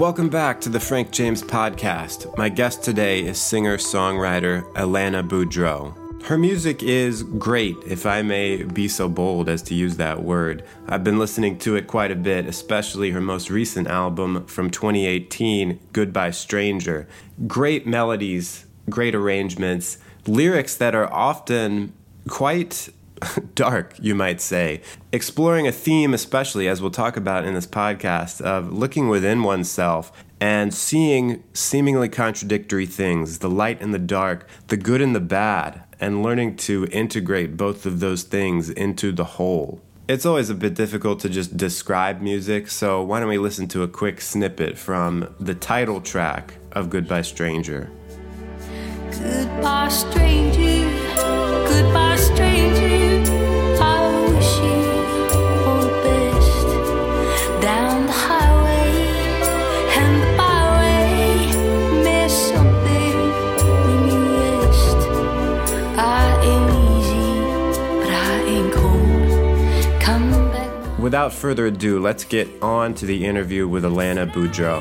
Welcome back to the Frank James Podcast. My guest today is singer songwriter Alana Boudreau. Her music is great, if I may be so bold as to use that word. I've been listening to it quite a bit, especially her most recent album from 2018, Goodbye Stranger. Great melodies, great arrangements, lyrics that are often quite dark, you might say. Exploring a theme, especially as we'll talk about in this podcast, of looking within oneself and seeing seemingly contradictory things the light and the dark, the good and the bad, and learning to integrate both of those things into the whole. It's always a bit difficult to just describe music, so why don't we listen to a quick snippet from the title track of Goodbye Stranger? Goodbye, stranger. Goodbye, stranger. Without further ado, let's get on to the interview with Alana Boudreau.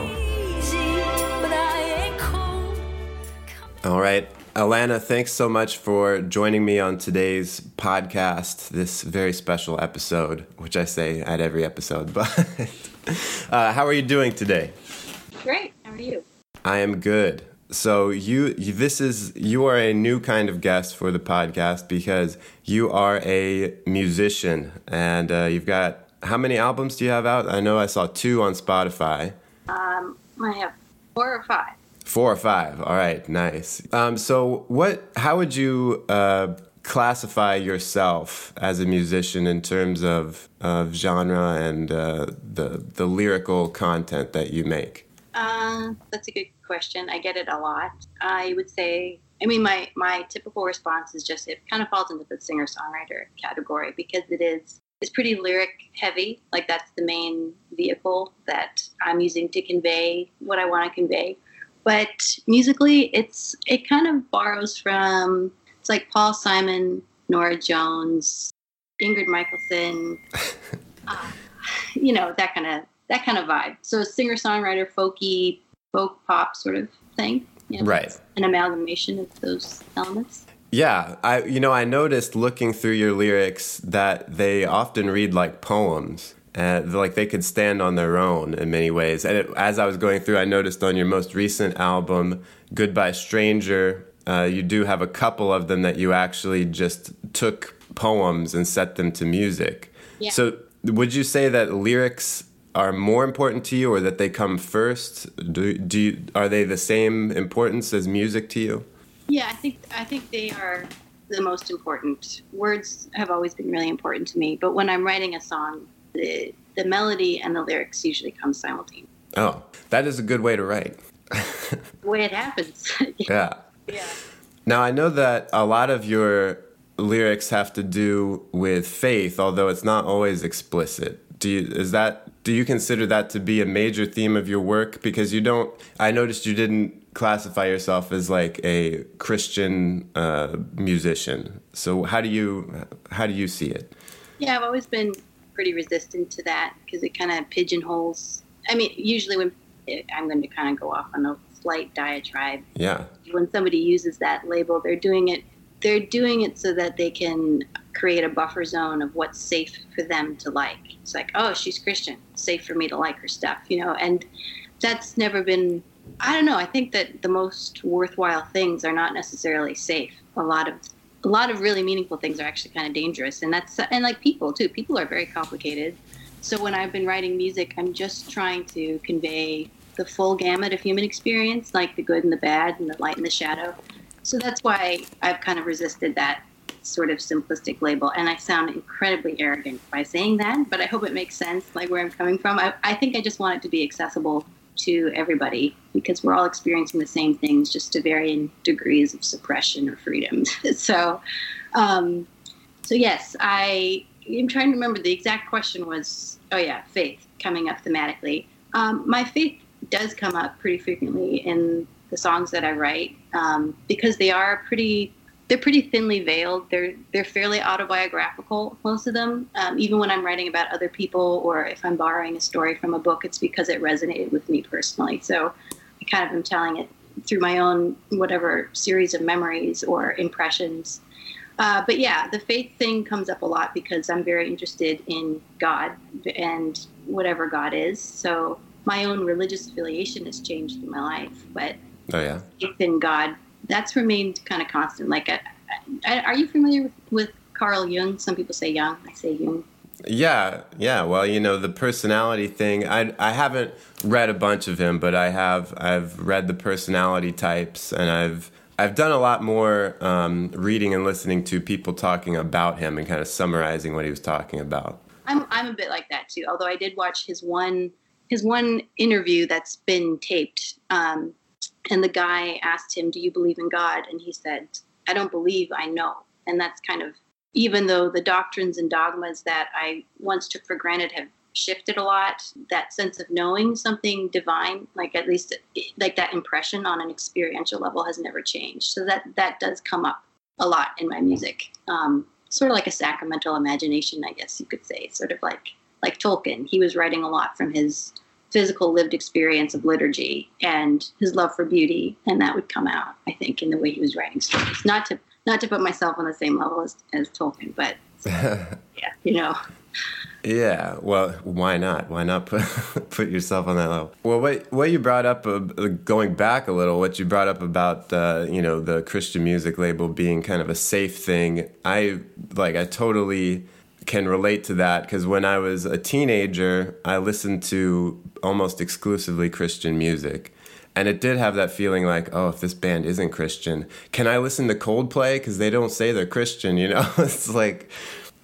All right. Alana, thanks so much for joining me on today's podcast, this very special episode, which I say at every episode. But uh, how are you doing today? Great. How are you? I am good. So you, this is you are a new kind of guest for the podcast because you are a musician and uh, you've got how many albums do you have out? I know I saw two on Spotify. Um, I have four or five. Four or five. All right, nice. Um, so, what? How would you uh, classify yourself as a musician in terms of, of genre and uh, the the lyrical content that you make? Uh, that's a good question. I get it a lot. I would say. I mean, my my typical response is just it kind of falls into the singer songwriter category because it is is pretty lyric heavy. Like that's the main vehicle that I'm using to convey what I want to convey. But musically, it's it kind of borrows from it's like Paul Simon, Norah Jones, Ingrid Michaelson, uh, you know that kind of that kind of vibe. So singer songwriter, folky, folk pop sort of thing. You know, right. An amalgamation of those elements. Yeah, I you know I noticed looking through your lyrics that they often read like poems. and like they could stand on their own in many ways. And it, as I was going through, I noticed on your most recent album, "Goodbye Stranger," uh, you do have a couple of them that you actually just took poems and set them to music. Yeah. So, would you say that lyrics are more important to you, or that they come first? Do do you, are they the same importance as music to you? Yeah, I think I think they are the most important. Words have always been really important to me, but when I'm writing a song, the the melody and the lyrics usually come simultaneously. Oh, that is a good way to write. the way it happens. yeah. Yeah. Now I know that a lot of your lyrics have to do with faith, although it's not always explicit. Do you is that do you consider that to be a major theme of your work because you don't I noticed you didn't classify yourself as like a Christian uh, musician. So how do you how do you see it? Yeah, I've always been pretty resistant to that because it kind of pigeonholes. I mean, usually when I'm going to kind of go off on a slight diatribe. Yeah. When somebody uses that label, they're doing it. They're doing it so that they can create a buffer zone of what's safe for them to like. It's like, oh, she's Christian, safe for me to like her stuff, you know. And that's never been I don't know. I think that the most worthwhile things are not necessarily safe. A lot of a lot of really meaningful things are actually kind of dangerous, and that's and like people too. People are very complicated. So when I've been writing music, I'm just trying to convey the full gamut of human experience, like the good and the bad, and the light and the shadow. So that's why I've kind of resisted that sort of simplistic label. And I sound incredibly arrogant by saying that, but I hope it makes sense, like where I'm coming from. I, I think I just want it to be accessible to everybody because we're all experiencing the same things, just to varying degrees of suppression or freedom. so, um, so yes, I am trying to remember the exact question was. Oh yeah, faith coming up thematically. Um, my faith does come up pretty frequently in the songs that I write um, because they are pretty they're pretty thinly veiled. They're they're fairly autobiographical, most of them. Um, even when I'm writing about other people, or if I'm borrowing a story from a book, it's because it resonated with me personally. So I kind of am telling it through my own whatever series of memories or impressions. Uh, but yeah, the faith thing comes up a lot because I'm very interested in God and whatever God is. So my own religious affiliation has changed in my life, but oh yeah, faith in God that's remained kind of constant. Like, I, I, are you familiar with, with Carl Jung? Some people say Jung. I say Jung. Yeah, yeah. Well, you know, the personality thing. I I haven't read a bunch of him, but I have. I've read the personality types, and I've I've done a lot more um, reading and listening to people talking about him and kind of summarizing what he was talking about. I'm I'm a bit like that too. Although I did watch his one his one interview that's been taped. Um, and the guy asked him, Do you believe in God? And he said, I don't believe, I know. And that's kind of, even though the doctrines and dogmas that I once took for granted have shifted a lot, that sense of knowing something divine, like at least like that impression on an experiential level has never changed. So that, that does come up a lot in my music. Um, sort of like a sacramental imagination, I guess you could say, sort of like like Tolkien. He was writing a lot from his physical lived experience of liturgy and his love for beauty and that would come out i think in the way he was writing stories. Not to not to put myself on the same level as, as tolkien but yeah you know. Yeah well why not? Why not put put yourself on that level? Well what what you brought up uh, going back a little what you brought up about uh, you know the christian music label being kind of a safe thing i like i totally can relate to that because when I was a teenager, I listened to almost exclusively Christian music. And it did have that feeling like, oh, if this band isn't Christian, can I listen to Coldplay? Because they don't say they're Christian, you know? it's like,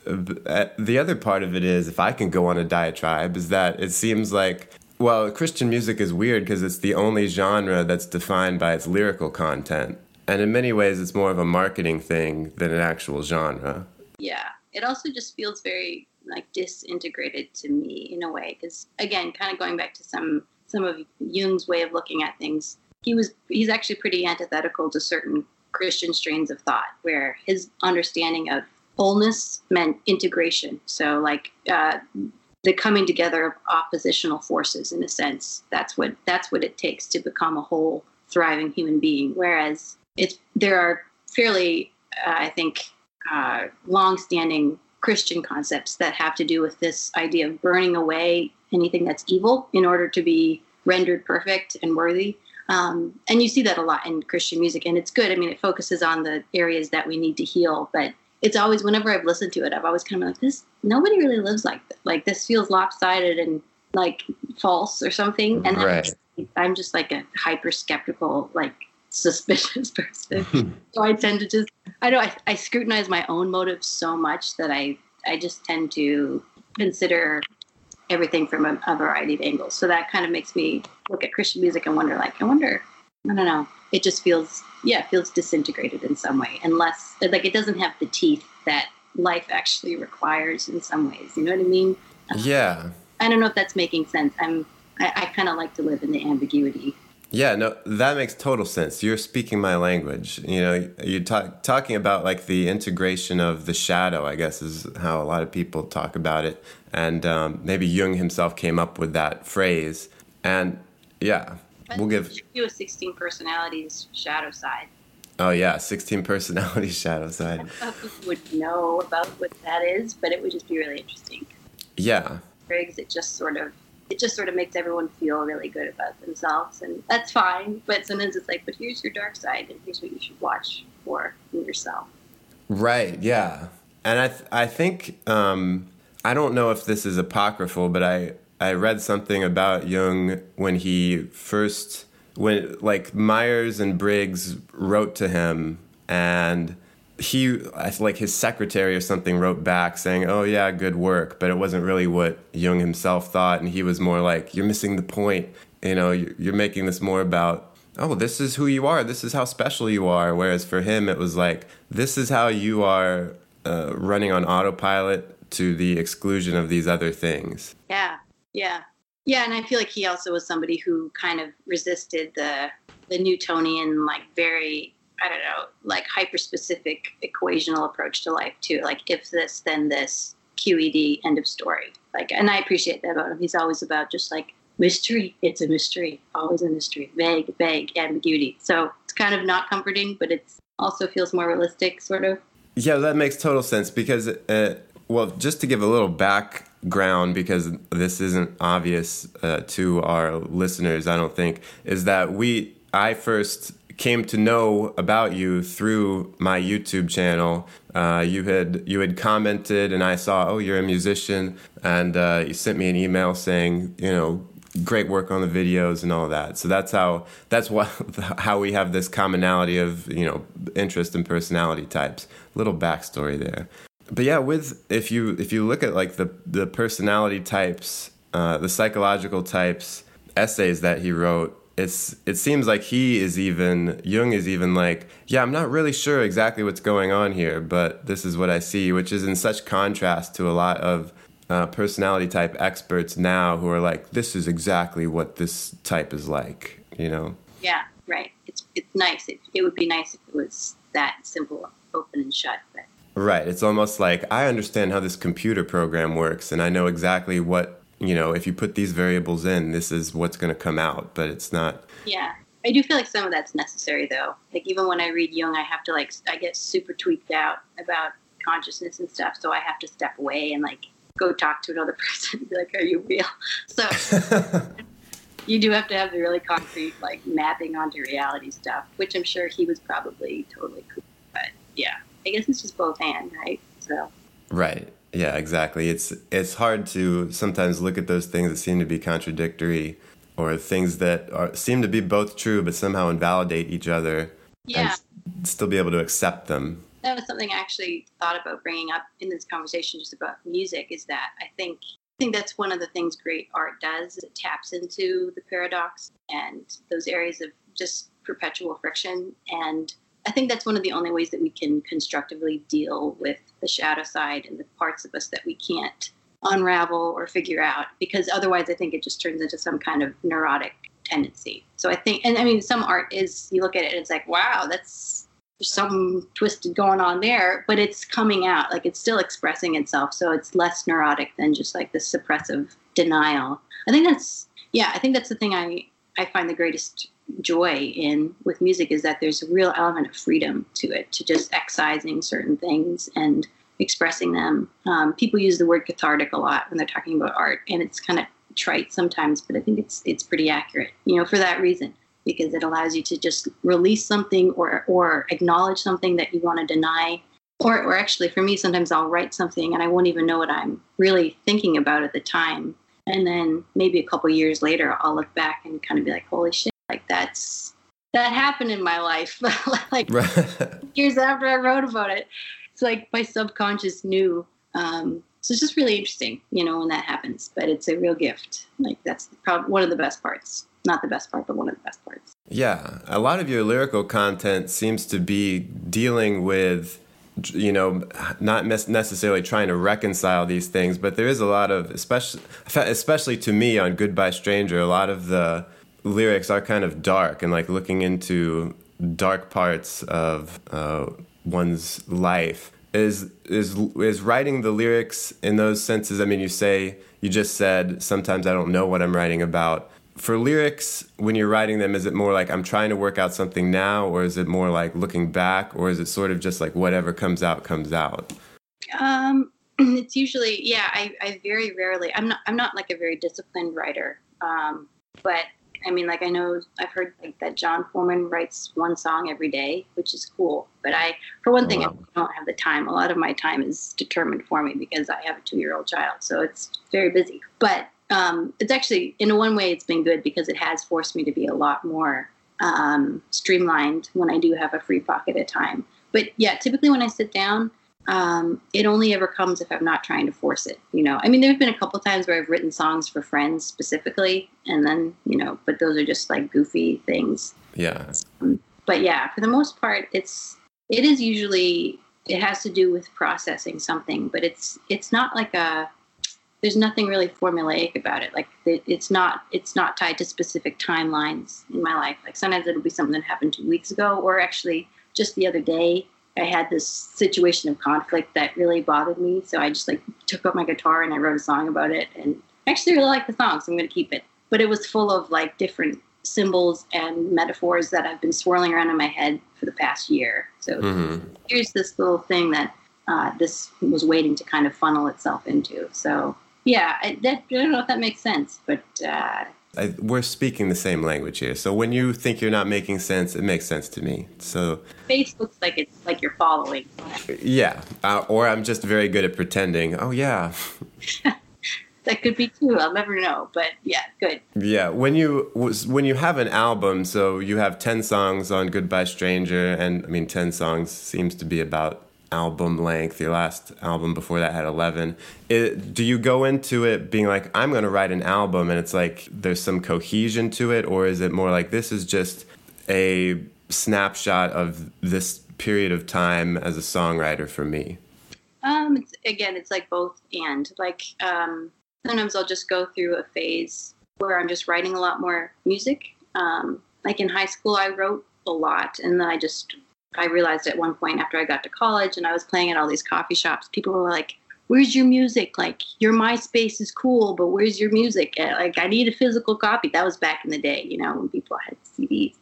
uh, the other part of it is, if I can go on a diatribe, is that it seems like, well, Christian music is weird because it's the only genre that's defined by its lyrical content. And in many ways, it's more of a marketing thing than an actual genre. Yeah it also just feels very like disintegrated to me in a way because again kind of going back to some some of jung's way of looking at things he was he's actually pretty antithetical to certain christian strains of thought where his understanding of wholeness meant integration. So like uh, the coming together of oppositional forces in a sense that's what that's what it takes to become a whole thriving human being. Whereas it's there are fairly uh, i think uh, long-standing Christian concepts that have to do with this idea of burning away anything that's evil in order to be rendered perfect and worthy. Um, and you see that a lot in Christian music, and it's good. I mean, it focuses on the areas that we need to heal, but it's always whenever I've listened to it, I've always kind of like this. Nobody really lives like this. Like this feels lopsided and like false or something. And right. I'm just like a hyper skeptical, like suspicious person. Hmm. so I tend to just I know I, I scrutinize my own motives so much that I I just tend to consider everything from a, a, variety of angles. So that kind of makes me look at Christian music and wonder, like, I wonder, I don't know. It just feels, yeah, it feels disintegrated in some way, unless like it doesn't have the teeth that life actually requires in some ways. You know what I mean? Yeah. I don't know if that's making sense. I'm, I, I kind of like to live in the ambiguity yeah, no, that makes total sense. You're speaking my language. You know, you're talk, talking about like the integration of the shadow, I guess, is how a lot of people talk about it. And um, maybe Jung himself came up with that phrase. And yeah, but we'll give you a 16 personalities shadow side. Oh yeah, 16 personalities shadow side. I people would know about what that is, but it would just be really interesting. Yeah. Briggs, it just sort of it just sort of makes everyone feel really good about themselves, and that's fine. But sometimes it's like, but here's your dark side, and here's what you should watch for in yourself. Right. Yeah. And I th- I think um, I don't know if this is apocryphal, but I I read something about Jung when he first when like Myers and Briggs wrote to him and he like his secretary or something wrote back saying oh yeah good work but it wasn't really what jung himself thought and he was more like you're missing the point. You know you're making this more about oh this is who you are this is how special you are whereas for him it was like this is how you are uh, running on autopilot to the exclusion of these other things. Yeah yeah. Yeah and i feel like he also was somebody who kind of resisted the the newtonian like very I don't know, like hyper specific equational approach to life too. Like if this, then this, QED, end of story. Like, and I appreciate that about him. He's always about just like mystery. It's a mystery, always a mystery, vague, vague ambiguity. So it's kind of not comforting, but it's also feels more realistic, sort of. Yeah, that makes total sense because, uh, well, just to give a little background, because this isn't obvious uh, to our listeners, I don't think, is that we, I first came to know about you through my YouTube channel. Uh, you had you had commented, and I saw, oh, you're a musician, and uh, you sent me an email saying, you know, great work on the videos and all that. So that's how that's what how we have this commonality of you know interest and personality types. Little backstory there. But yeah, with if you if you look at like the the personality types, uh, the psychological types essays that he wrote, it's it seems like he is even Jung is even like, yeah, I'm not really sure exactly what's going on here, but this is what I see, which is in such contrast to a lot of uh, personality type experts now who are like, this is exactly what this type is like, you know? Yeah, right. It's it's nice. It, it would be nice if it was that simple, open and shut, but. Right. It's almost like I understand how this computer program works, and I know exactly what you know, if you put these variables in, this is what's going to come out, but it's not. Yeah. I do feel like some of that's necessary though. Like even when I read Jung, I have to like, I get super tweaked out about consciousness and stuff. So I have to step away and like go talk to another person and be like, are you real? So you do have to have the really concrete like mapping onto reality stuff, which I'm sure he was probably totally cool. But yeah, I guess it's just both and, right? So. Right. Yeah, exactly. It's it's hard to sometimes look at those things that seem to be contradictory or things that are seem to be both true but somehow invalidate each other yeah. and still be able to accept them. That was something I actually thought about bringing up in this conversation just about music is that I think I think that's one of the things great art does it taps into the paradox and those areas of just perpetual friction and I think that's one of the only ways that we can constructively deal with the shadow side and the parts of us that we can't unravel or figure out because otherwise I think it just turns into some kind of neurotic tendency. So I think, and I mean, some art is, you look at it and it's like, wow, that's something twisted going on there, but it's coming out, like it's still expressing itself. So it's less neurotic than just like the suppressive denial. I think that's, yeah, I think that's the thing I, I find the greatest joy in with music is that there's a real element of freedom to it, to just excising certain things and expressing them. Um, people use the word cathartic a lot when they're talking about art, and it's kind of trite sometimes, but I think it's it's pretty accurate. You know, for that reason, because it allows you to just release something or or acknowledge something that you want to deny. Or, or actually, for me, sometimes I'll write something and I won't even know what I'm really thinking about at the time. And then maybe a couple years later, I'll look back and kind of be like, "Holy shit!" Like that's that happened in my life. like years after I wrote about it, it's like my subconscious knew. Um, so it's just really interesting, you know, when that happens. But it's a real gift. Like that's probably one of the best parts. Not the best part, but one of the best parts. Yeah, a lot of your lyrical content seems to be dealing with you know not necessarily trying to reconcile these things but there is a lot of especially especially to me on goodbye stranger a lot of the lyrics are kind of dark and like looking into dark parts of uh, one's life. Is is is writing the lyrics in those senses i mean you say you just said sometimes i don't know what i'm writing about for lyrics when you're writing them is it more like i'm trying to work out something now or is it more like looking back or is it sort of just like whatever comes out comes out um it's usually yeah i, I very rarely i'm not i'm not like a very disciplined writer um but I mean, like I know I've heard like that Jon Foreman writes one song every day, which is cool. But I, for one thing, wow. I don't have the time. A lot of my time is determined for me because I have a two-year-old child, so it's very busy. But um, it's actually, in one way, it's been good because it has forced me to be a lot more um, streamlined when I do have a free pocket of time. But yeah, typically when I sit down, um, it only ever comes if I'm not trying to force it. You know, I mean, there have been a couple times where I've written songs for friends specifically, and then you know, but those are just like goofy things. Yeah. Um, but yeah, for the most part, it's it is usually it has to do with processing something, but it's it's not like a there's nothing really formulaic about it. Like it, it's not it's not tied to specific timelines in my life. Like sometimes it'll be something that happened two weeks ago, or actually just the other day, I had this situation of conflict that really bothered me. So I just like took up my guitar and I wrote a song about it. And I actually really like the song, so I'm going to keep it. But it was full of like different symbols and metaphors that I've been swirling around in my head for the past year. So mm-hmm. here's this little thing that uh, this was waiting to kind of funnel itself into. So yeah, I, that, I don't know if that makes sense, but uh, I, we're speaking the same language here. So when you think you're not making sense, it makes sense to me. So face looks like it's like you're following. Yeah, uh, or I'm just very good at pretending. Oh yeah. that could be too. I'll never know, but yeah, good. Yeah, when you when you have an album, so you have ten songs on Goodbye Stranger, and I mean ten songs seems to be about album length. Your last album before that had 11. It, do you go into it being like, I'm going to write an album and it's like there's some cohesion to it? Or is it more like this is just a snapshot of this period of time as a songwriter for me? Um, it's, again, it's like both and. Like um, sometimes I'll just go through a phase where I'm just writing a lot more music. Um, like in high school, I wrote a lot, and then I just I realized at one point after I got to college and I was playing at all these coffee shops, people were like, Where's your music? Like, your MySpace is cool, but where's your music? Like, I need a physical copy. That was back in the day, you know, when people had CDs.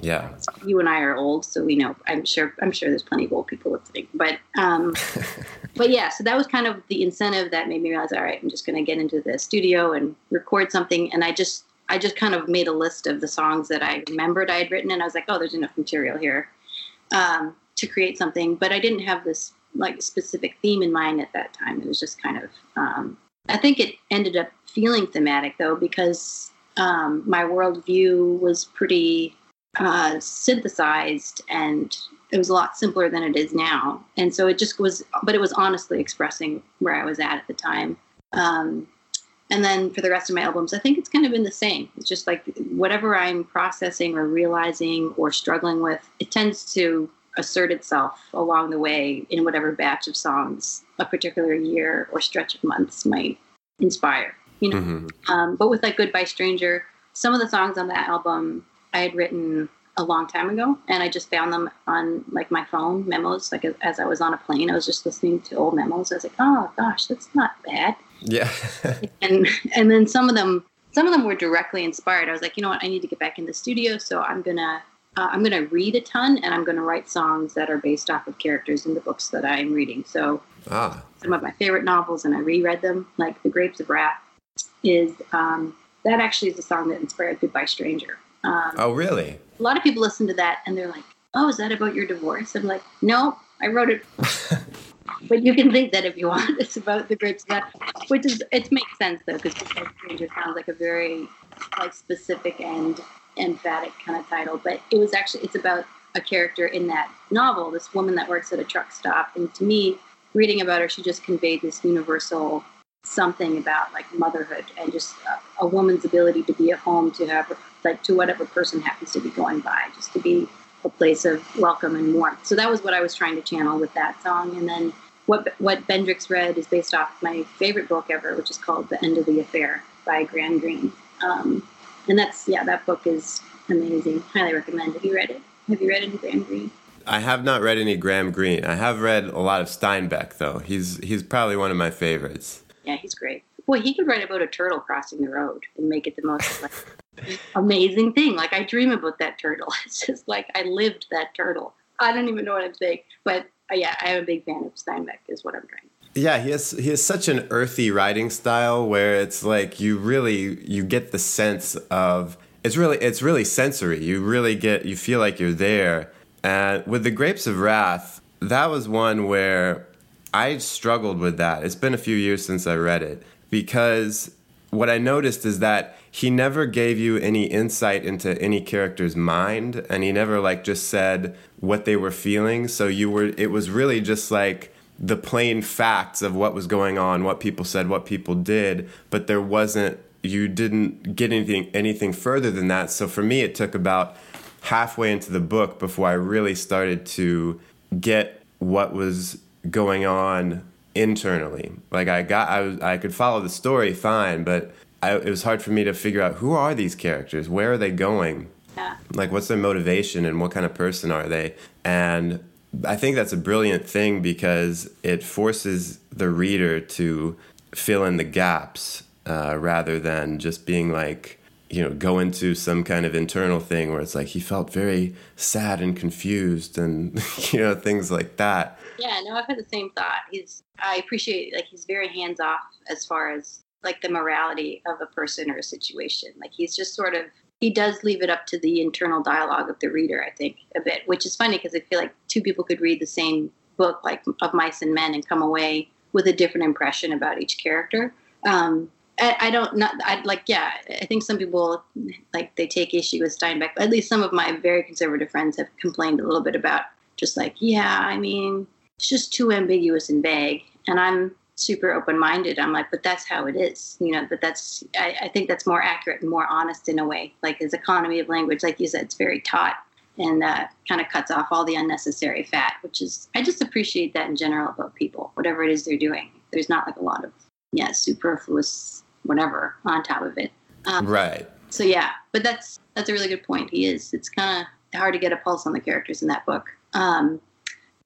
Yeah. You and I are old, so we know. I'm sure. I'm sure there's plenty of old people listening. But, um, but yeah. So that was kind of the incentive that made me realize, all right, I'm just going to get into the studio and record something. And I just, I just kind of made a list of the songs that I remembered I had written, and I was like, oh, there's enough material here um, to create something, but I didn't have this like specific theme in mind at that time. It was just kind of, um, I think it ended up feeling thematic though, because um, my worldview was pretty uh, synthesized and it was a lot simpler than it is now. And so it just was, but it was honestly expressing where I was at at the time. Um, and then for the rest of my albums, I think it's kind of been the same. It's just like whatever I'm processing or realizing or struggling with, it tends to assert itself along the way in whatever batch of songs a particular year or stretch of months might inspire. You know, mm-hmm. um, but with like "Goodbye Stranger," some of the songs on that album I had written a long time ago, and I just found them on like my phone memos. Like as I was on a plane, I was just listening to old memos. I was like, "Oh gosh, that's not bad." Yeah. and and then some of them some of them were directly inspired. I was like, you know what, I need to get back in the studio, so I'm gonna uh, I'm gonna read a ton and I'm gonna write songs that are based off of characters in the books that I'm reading. So ah. some of my favorite novels, and I reread them, like The Grapes of Wrath, is um, that actually is a song that inspired Goodbye Stranger. Um, oh, really? A lot of people listen to that and they're like, "Oh, is that about your divorce?" I'm like, "No, I wrote it but you can think that if you want. It's about the grapes of which is it makes sense though because Stranger sounds like a very like specific and emphatic kind of title. But it was actually it's about a character in that novel, this woman that works at a truck stop, and to me, reading about her, she just conveyed this universal something about like motherhood and just a, a woman's ability to be at home to have like to whatever person happens to be going by, just to be a place of welcome and warmth. So that was what I was trying to channel with that song. And then what what Bendrix read is based off my favorite book ever, which is called The End of the Affair by Graham Greene. Um, and that's yeah, that book is amazing. Highly recommend. Have you read it? Have you read any Graham Greene? I have not read any Graham Greene. I have read a lot of Steinbeck though. He's he's probably one of my favorites. Yeah, he's great. Boy, he could write about a turtle crossing the road and make it the most like, amazing thing. Like I dream about that turtle. It's just like I lived that turtle. I don't even know what I'm saying, but uh, yeah, I am a big fan of Steinbeck. Is what I'm trying. Yeah, he has he has such an earthy writing style where it's like you really you get the sense of it's really it's really sensory. You really get you feel like you're there. And with the Grapes of Wrath, that was one where I struggled with that. It's been a few years since I read it because what I noticed is that he never gave you any insight into any character's mind and he never like just said what they were feeling. So you were it was really just like the plain facts of what was going on what people said what people did but there wasn't you didn't get anything anything further than that. So for me it took about halfway into the book before I really started to get what was going on internally. Like I got I was I could follow the story fine but I, it was hard for me to figure out who are these characters, where are they going, Yeah. Like, what's their motivation and what kind of person are they? And I think that's a brilliant thing because it forces the reader to fill in the gaps uh, rather than just being like, you know, go into some kind of internal thing where it's like he felt very sad and confused and, you know, things like that. Yeah, no, I've had the same thought. He's, I appreciate, like, he's very hands off as far as, like, the morality of a person or a situation. Like, he's just sort of, he does leave it up to the internal dialogue of the reader, I think, a bit, which is funny because I feel like two people could read the same book, like, of Mice and Men, and come away with a different impression about each character. Um, I, I don't not I like yeah I think some people like they take issue with Steinbeck. But at least some of my very conservative friends have complained a little bit about just like yeah I mean it's just too ambiguous and vague. And I'm super open minded. I'm like, but that's how it is, you know. But that's I, I think that's more accurate and more honest in a way. Like his economy of language, like you said, it's very taut and uh, kind of cuts off all the unnecessary fat, which is I just appreciate that in general about people, whatever it is they're doing. There's not like a lot of yeah superfluous whatever on top of it. Um, right. So yeah, but that's that's a really good point. He is. It's kind of hard to get a pulse on the characters in that book. Um,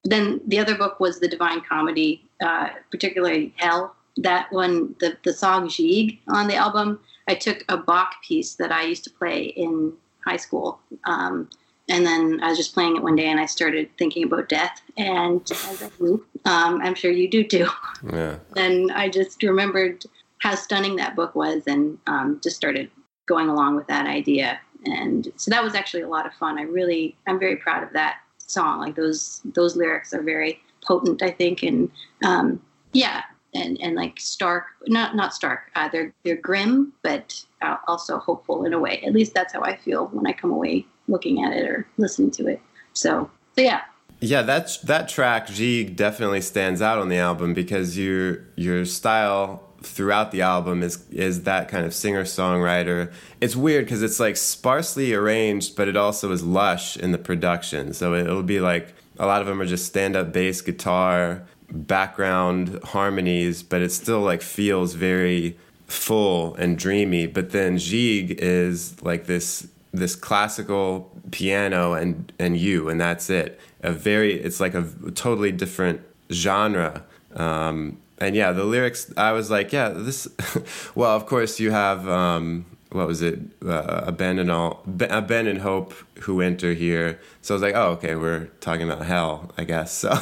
then the other book was the Divine Comedy, uh, particularly Hell. That one, the the song Jig on the album, I took a Bach piece that I used to play in high school. Um, and then I was just playing it one day, and I started thinking about death. And as I do, um, I'm sure you do too. Yeah. And I just remembered how stunning that book was, and um, just started going along with that idea. And so that was actually a lot of fun. I really, I'm very proud of that song. Like those, those lyrics are very potent, I think, and um, yeah, and and like stark, not not stark. Uh, they're they're grim, but also hopeful in a way. At least that's how I feel when I come away looking at it or listening to it. So, so yeah. Yeah, that's that track Jig definitely stands out on the album because your your style throughout the album is is that kind of singer songwriter. It's weird because it's like sparsely arranged, but it also is lush in the production. So it'll be like a lot of them are just stand up bass guitar, background harmonies, but it still like feels very full and dreamy. But then Jig is like this this classical piano and and you and that's it. A very it's like a totally different genre. Um, and yeah, the lyrics, I was like, yeah, this. well, of course, you have um, what was it? Uh, abandon all, abandon hope who enter here. So I was like, oh, okay, we're talking about hell, I guess.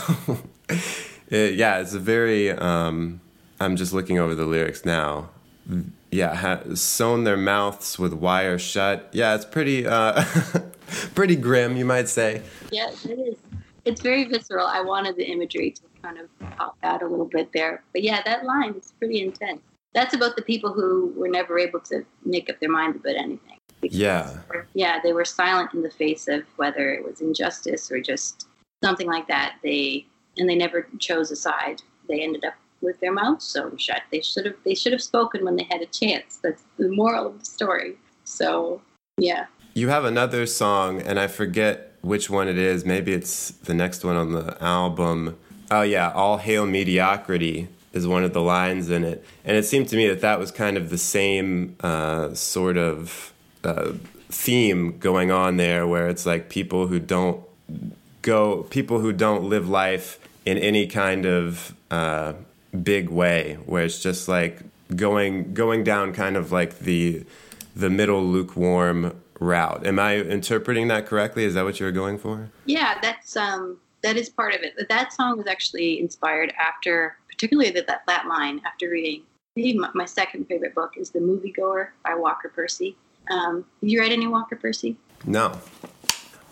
So it, yeah, it's a very. Um, I'm just looking over the lyrics now. Yeah, ha- sewn their mouths with wire shut. Yeah, it's pretty, uh, pretty grim, you might say. Yeah, it is. It's very visceral. I wanted the imagery to kind of pop out a little bit there. But yeah, that line is pretty intense. That's about the people who were never able to make up their minds about anything. Yeah. Yeah, they were silent in the face of whether it was injustice or just something like that. They and they never chose a side. They ended up with their mouths sewn shut. They should have they should have spoken when they had a chance. That's the moral of the story. So yeah. You have another song, and I forget which one it is. Maybe it's the next one on the album Oh yeah, all hail mediocrity is one of the lines in it, and it seemed to me that that was kind of the same uh, sort of uh, theme going on there, where it's like people who don't go, people who don't live life in any kind of uh, big way, where it's just like going going down kind of like the the middle lukewarm route. Am I interpreting that correctly? Is that what you were going for? Yeah, that's um that is part of it. But that song was actually inspired after, particularly that that, that line after reading. My, my second favorite book is The Moviegoer by Walker Percy. Um, have you read any Walker Percy? No.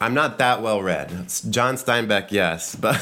I'm not that well read. John Steinbeck, yes, but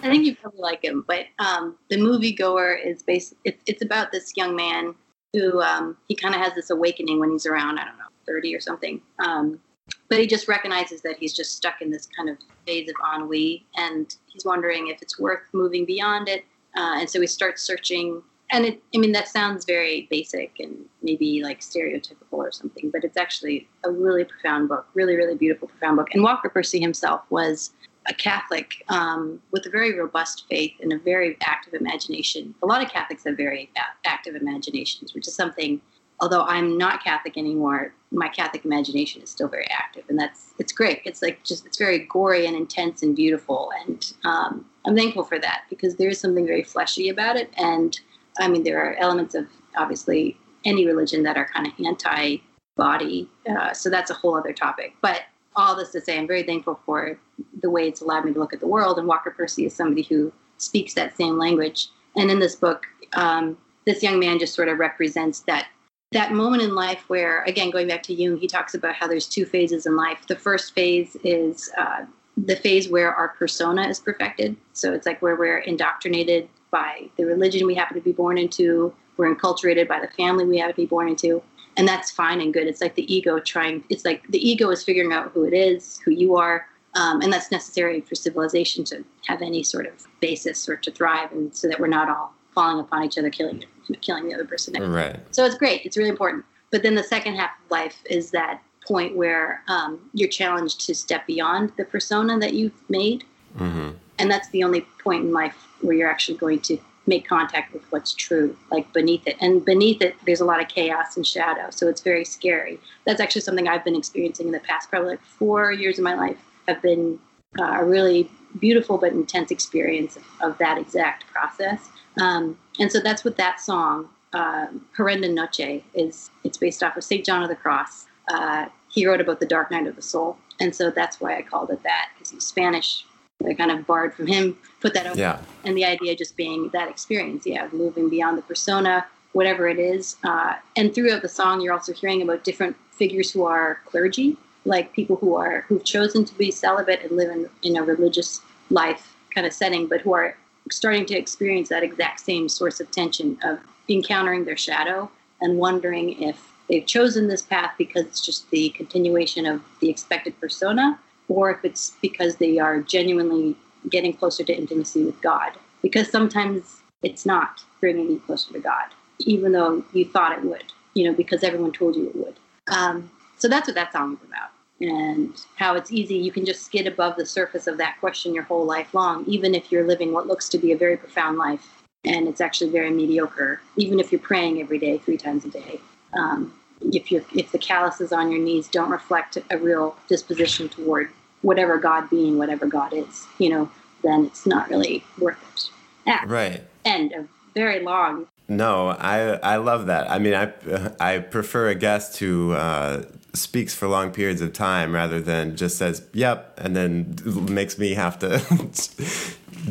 I think you probably like him. But um, the moviegoer is based. It's, it's about this young man who um, he kind of has this awakening when he's around I don't know 30 or something, um, but he just recognizes that he's just stuck in this kind of phase of ennui and he's wondering if it's worth moving beyond it uh, and so he starts searching and it, i mean that sounds very basic and maybe like stereotypical or something but it's actually a really profound book really really beautiful profound book and walker percy himself was a catholic um, with a very robust faith and a very active imagination. A lot of catholics have very active imaginations which is something although I'm not Catholic anymore, my Catholic imagination is still very active, and that's it's great. It's like just it's very gory and intense and beautiful, and um, I'm thankful for that because there is something very fleshy about it. And I mean, there are elements of obviously any religion that are kind of anti body, uh, so that's a whole other topic. But all this to say, I'm very thankful for the way it's allowed me to look at the world. And Walker Percy is somebody who speaks that same language. And in this book, um, this young man just sort of represents that that moment in life where, again, going back to Jung, he talks about how there's two phases in life. The first phase is uh, the phase where our persona is perfected. So it's like where we're indoctrinated by the religion we happen to be born into, we're enculturated by the family we happen to be born into. And that's fine and good. It's like the ego trying, it's like the ego is figuring out who it is, who you are. Um, and that's necessary for civilization to have any sort of basis or to thrive, and so that we're not all falling upon each other, killing killing the other person. Right. So it's great. It's really important. But then the second half of life is that point where um, you're challenged to step beyond the persona that you've made, hmm and that's the only point in life where you're actually going to make contact with what's true, like beneath it. And beneath it, there's a lot of chaos and shadow, so it's very scary. That's actually something I've been experiencing in the past, probably like four years of my life have been uh, a really beautiful but intense experience of, of that exact process. Um, and so that's what that song, uh, Horrenda Noche, is. It's based off of St. John of the Cross. Uh, he wrote about the dark night of the soul. And so that's why I called it that, because he's Spanish. I kind of borrowed from him, put that over. Yeah. And the idea just being that experience, yeah, moving beyond the persona, whatever it is. Uh, and throughout the song, you're also hearing about different figures who are clergy, like people who are who've chosen to be celibate and live in, in a religious life kind of setting, but who are starting to experience that exact same source of tension of encountering their shadow and wondering if they've chosen this path because it's just the continuation of the expected persona or if it's because they are genuinely getting closer to intimacy with God. Because sometimes it's not bringing you closer to God, even though you thought it would, you know, because everyone told you it would. Um, so that's what that song is about. And how it's easy, you can just skid above the surface of that question your whole life long, even if you're living what looks to be a very profound life and it's actually very mediocre, even if you're praying every day, three times a day. Um, if you're if the calluses on your knees don't reflect a real disposition toward whatever God being, whatever God is, you know, then it's not really worth it. Yeah. Right. End of very long. No, I I love that. I mean, I I prefer a guest who uh, speaks for long periods of time rather than just says "yep" and then makes me have to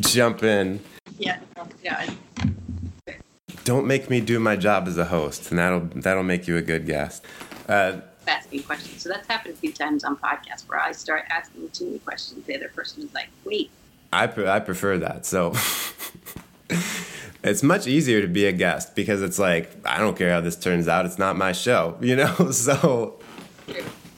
jump in. Yeah. Yeah. Don't make me do my job as a host, and that'll that'll make you a good guest. Uh, Asking questions. So that's happened a few times on podcasts where I start asking too many questions. The other person is like, wait. I pre- I prefer that. So it's much easier to be a guest because it's like I don't care how this turns out. It's not my show, you know. So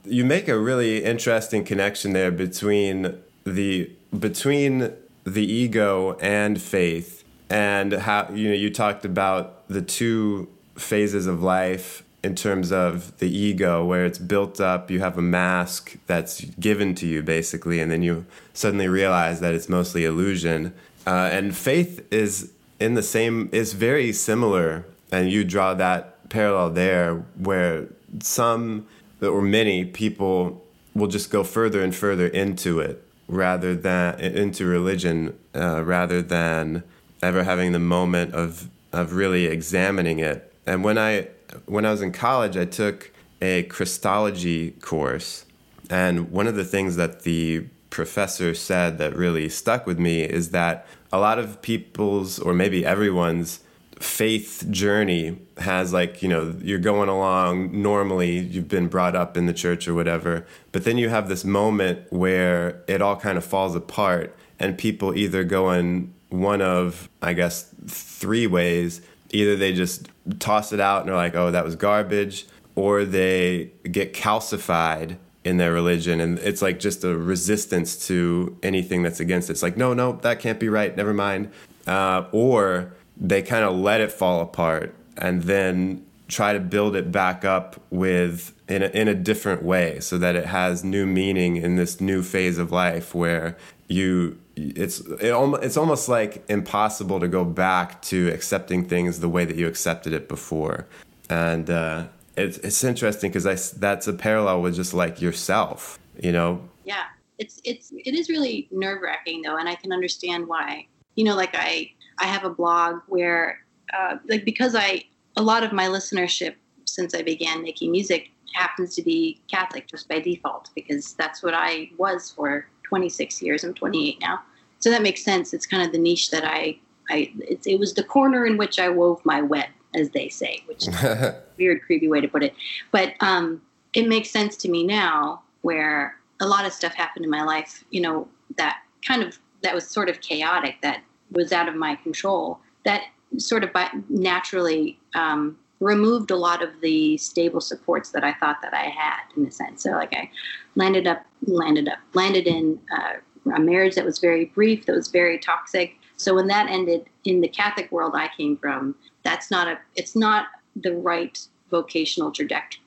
you make a really interesting connection there between the between the ego and faith and how you know you talked about the two phases of life in terms of the ego where it's built up you have a mask that's given to you basically and then you suddenly realize that it's mostly illusion. Uh, and faith is in the same is very similar and you draw that parallel there where some or many people will just go further and further into it rather than into religion uh, rather than ever having the moment of of really examining it. And when i when i was in college i took a christology course. And one of the things that the professor said that really stuck with me is that a lot of people's or maybe everyone's faith journey has like you know you're going along normally you've been brought up in the church or whatever but then you have this moment where it all kind of falls apart and people either go in one of i guess three ways. Either they just toss it out and are like oh that was garbage or they get calcified in their religion and it's like just a resistance to anything that's against it. It's like no no that can't be right never mind. Uh, or they kind of let it fall apart and then try to build it back up with in a, in a different way so that it has new meaning in this new phase of life where you it's it, it's almost like impossible to go back to accepting things the way that you accepted it before and uh, It's it's interesting because I that's a parallel with just like yourself, you know. Yeah, it's it's it is really nerve wracking though, and I can understand why. You know, like I I have a blog where uh, like because I a lot of my listenership since I began making music happens to be Catholic just by default because that's what I was for 26 years. I'm 28 now, so that makes sense. It's kind of the niche that I I it was the corner in which I wove my web, as they say, which is a weird, creepy way to put it. But um, it makes sense to me now, where a lot of stuff happened in my life, you know, that kind of that was sort of chaotic, that was out of my control, that sort of naturally um, removed a lot of the stable supports that I thought that I had in a sense. So like I landed up, landed up, landed in uh, a marriage that was very brief, that was very toxic. So when that ended in the Catholic world I came from, that's not a, it's not the right vocational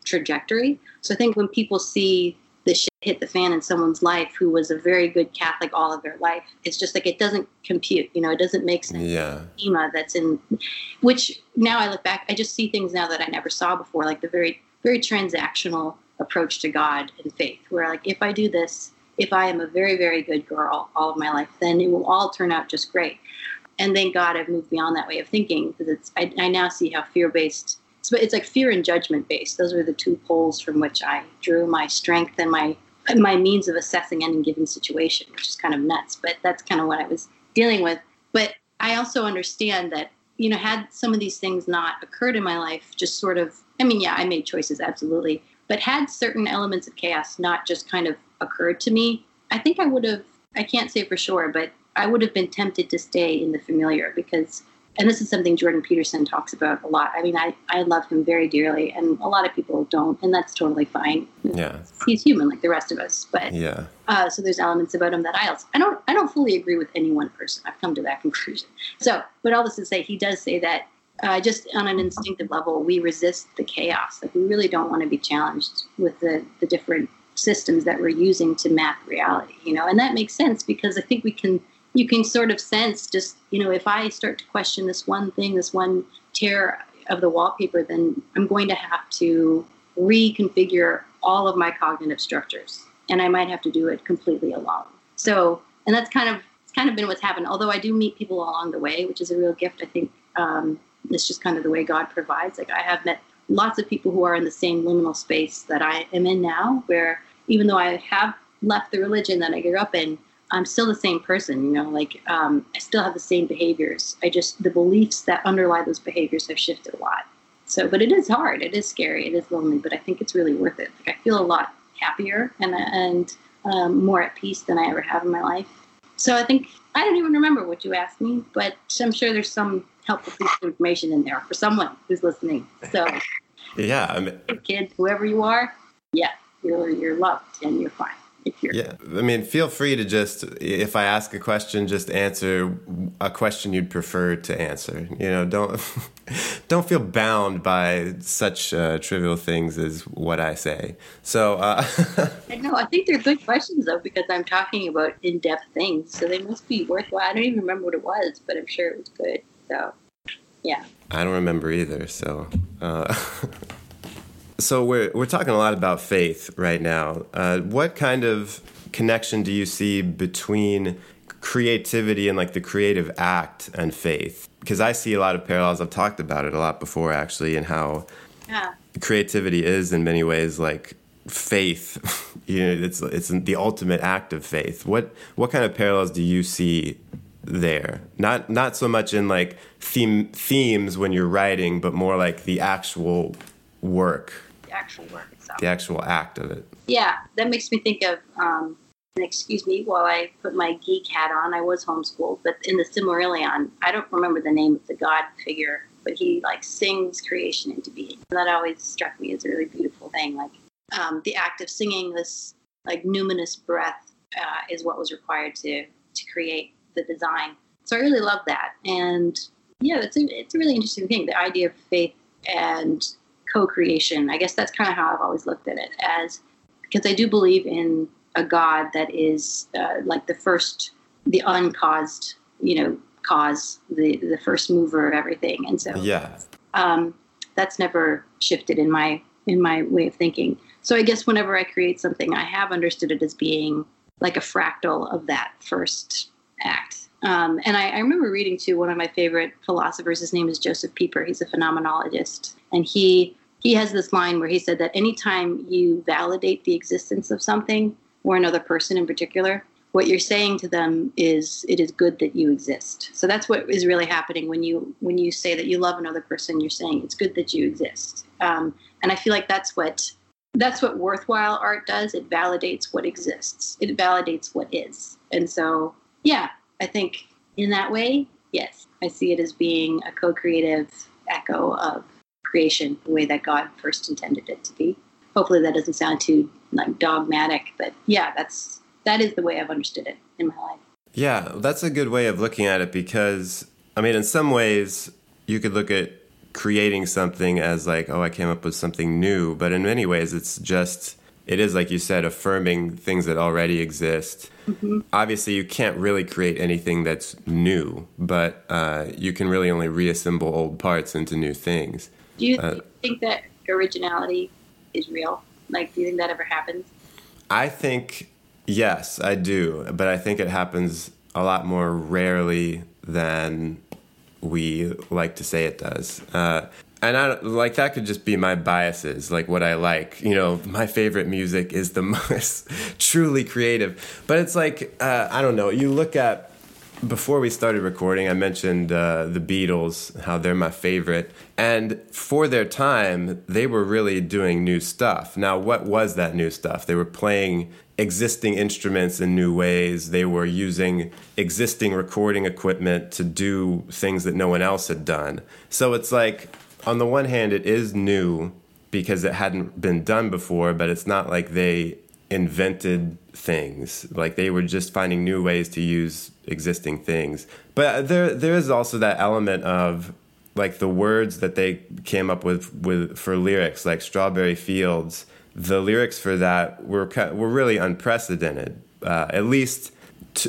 trajectory. So I think when people see hit the fan in someone's life who was a very good Catholic all of their life. It's just like it doesn't compute, you know, it doesn't make sense. Yeah. Schema that's in which now I look back, I just see things now that I never saw before, like the very, very transactional approach to God and faith, where like if I do this, if I am a very, very good girl all of my life, then it will all turn out just great. And thank God I've moved beyond that way of thinking because it's I, I now see how fear based so it's like fear and judgment based. Those were the two poles from which I drew my strength and my my means of assessing any given situation, which is kind of nuts. But that's kind of what I was dealing with. But I also understand that you know had some of these things not occurred in my life, just sort of. I mean, yeah, I made choices absolutely, but had certain elements of chaos not just kind of occurred to me, I think I would have. I can't say for sure, but I would have been tempted to stay in the familiar because and this is something Jordan Peterson talks about a lot. I mean, I, I love him very dearly, and a lot of people don't, and that's totally fine. Yeah, he's human like the rest of us. But yeah, uh, so there's elements about him that I also I don't I don't fully agree with any one person. I've come to that conclusion. So, but all this to say, he does say that uh, just on an instinctive level, we resist the chaos. Like we really don't want to be challenged with the the different systems that we're using to map reality. You know, and that makes sense because I think we can you can sort of sense just you know if i start to question this one thing this one tear of the wallpaper then i'm going to have to reconfigure all of my cognitive structures and i might have to do it completely alone. So and that's kind of it's kind of been what's happened. Although i do meet people along the way which is a real gift i think um, it's just kind of the way god provides. Like i have met lots of people who are in the same liminal space that i am in now where even though i have left the religion that i grew up in I'm still the same person, you know, like um, I still have the same behaviors. I just, the beliefs that underlie those behaviors have shifted a lot. So, but it is hard. It is scary. It is lonely, but I think it's really worth it. Like I feel a lot happier and, and um, more at peace than I ever have in my life. So I think, I don't even remember what you asked me, but I'm sure there's some helpful piece of information in there for someone who's listening. So, yeah, I mean, kid, whoever you are, yeah, you're, you're loved and you're fine yeah. I mean feel free to just if i ask a question just answer a question you'd prefer to answer. You know don't don't feel bound by such uh, trivial things as what i say. So uh, no i think they're good questions though because i'm talking about in-depth things. So they must be worthwhile. I don't even remember what it was but i'm sure it was good. So yeah. I don't remember either so uh, So we're we're talking a lot about faith right now. Uh, what kind of connection do you see between creativity and like the creative act and faith? Because I see a lot of parallels. I've talked about it a lot before actually, and how yeah. creativity is in many ways like faith. you know, it's it's the ultimate act of faith. What what kind of parallels do you see there? Not not so much in like theme themes when you're writing, but more like the actual work actual work itself. The actual act of it. Yeah, that makes me think of. Um, and excuse me while I put my geek hat on. I was homeschooled, but in the Silmarillion, I don't remember the name of the god figure, but he like sings creation into being. And that always struck me as a really beautiful thing. Like um, the act of singing this like numinous breath uh, is what was required to to create the design. So I really love that, and yeah, it's a it's a really interesting thing. The idea of faith and co-creation. I guess that's kind of how I've always looked at it as because I do believe in a God that is uh, like the first, the uncaused, you know, cause, the the first mover of everything, and so yeah, um, that's never shifted in my in my way of thinking. So I guess whenever I create something, I have understood it as being like a fractal of that first act. Um, and I, I, remember reading to one of my favorite philosophers. His name is Josef Pieper. He's a phenomenologist, and he he has this line where he said that anytime you validate the existence of something or another person in particular, what you're saying to them is it is good that you exist. So that's what is really happening when you when you say that you love another person. You're saying it's good that you exist. Um, and I feel like that's what that's what worthwhile art does. It validates what exists. It validates what is. And so, yeah, I think in that way, yes, I see it as being a co-creative echo of creation, the way that God first intended it to be. Hopefully, that doesn't sound too like dogmatic, but yeah, that's that is the way I've understood it in my life. Yeah, that's a good way of looking at it because I mean, in some ways, you could look at creating something as like, oh, I came up with something new. But in many ways, it's just, it is like you said, affirming things that already exist. Mm-hmm. Obviously, you can't really create anything that's new, but uh, you can really only reassemble old parts into new things. Do you uh, think that originality is real? Like, do you think that ever happens? I think, yes, I do. But I think it happens a lot more rarely than we like to say it does. Uh, and I like that could just be my biases, like what I like. You know, my favorite music is the most truly creative. But it's like uh, I don't know. You look at before we started recording, I mentioned uh, the Beatles, how they're my favorite. And for their time, they were really doing new stuff. Now, what was that new stuff? They were playing existing instruments in new ways. They were using existing recording equipment to do things that no one else had done. So it's like, on the one hand, it is new because it hadn't been done before, but it's not like they invented things. Like they were just finding new ways to use existing things. But there there is also that element of like the words that they came up with with for lyrics, like Strawberry Fields. The lyrics for that were were really unprecedented, uh, at least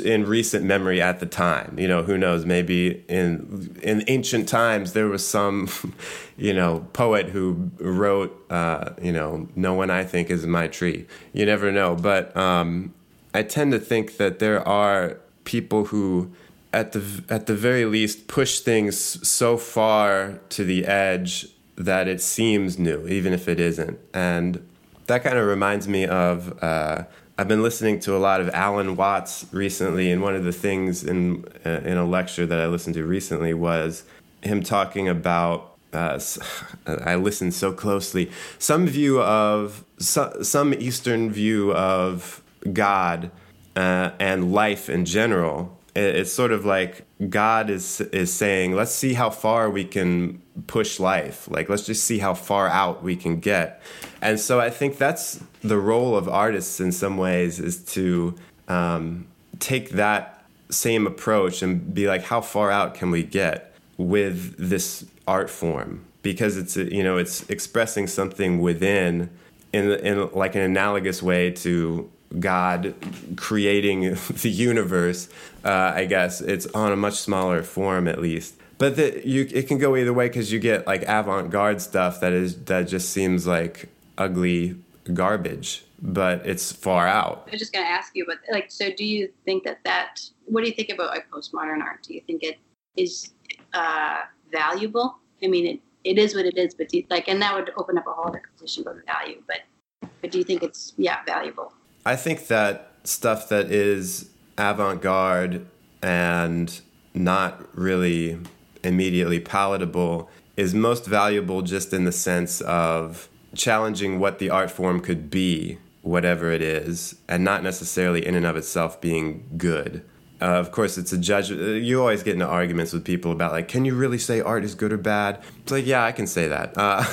in recent memory at the time. You know, who knows? Maybe in in ancient times there was some, you know, poet who wrote, uh, you know, "No one I think is my tree." You never know, but um, I tend to think that there are people who, at the at the very least, push things so far to the edge that it seems new, even if it isn't, and that kind of reminds me of. Uh, I've been listening to a lot of Alan Watts recently, and one of the things in uh, in a lecture that I listened to recently was him talking about. Uh, I listened so closely. Some view of so, some Eastern view of God uh, and life in general. It's sort of like God is is saying, "Let's see how far we can push life. Like, let's just see how far out we can get." And so, I think that's the role of artists in some ways is to um, take that same approach and be like, how far out can we get with this art form? Because it's you know it's expressing something within in in like an analogous way to God creating the universe. Uh, I guess it's on a much smaller form, at least. But the, you, it can go either way because you get like avant-garde stuff that is that just seems like ugly garbage, but it's far out. I was just going to ask you, but like, so do you think that that? What do you think about like postmodern art? Do you think it is uh, valuable? I mean, it, it is what it is, but do you, like, and that would open up a whole other conversation about value. But but do you think it's yeah valuable? I think that stuff that is avant-garde and not really immediately palatable is most valuable just in the sense of challenging what the art form could be, whatever it is, and not necessarily in and of itself being good. Uh, of course, it's a judgment. You always get into arguments with people about, like, can you really say art is good or bad? It's like, yeah, I can say that. Uh,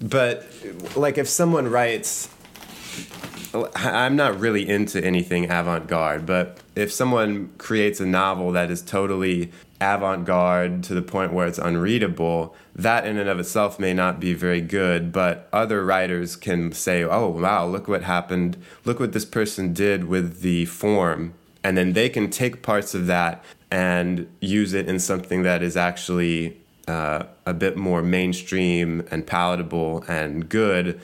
but, like, if someone writes, I'm not really into anything avant garde, but if someone creates a novel that is totally avant garde to the point where it's unreadable, that in and of itself may not be very good, but other writers can say, oh, wow, look what happened. Look what this person did with the form. And then they can take parts of that and use it in something that is actually uh, a bit more mainstream and palatable and good.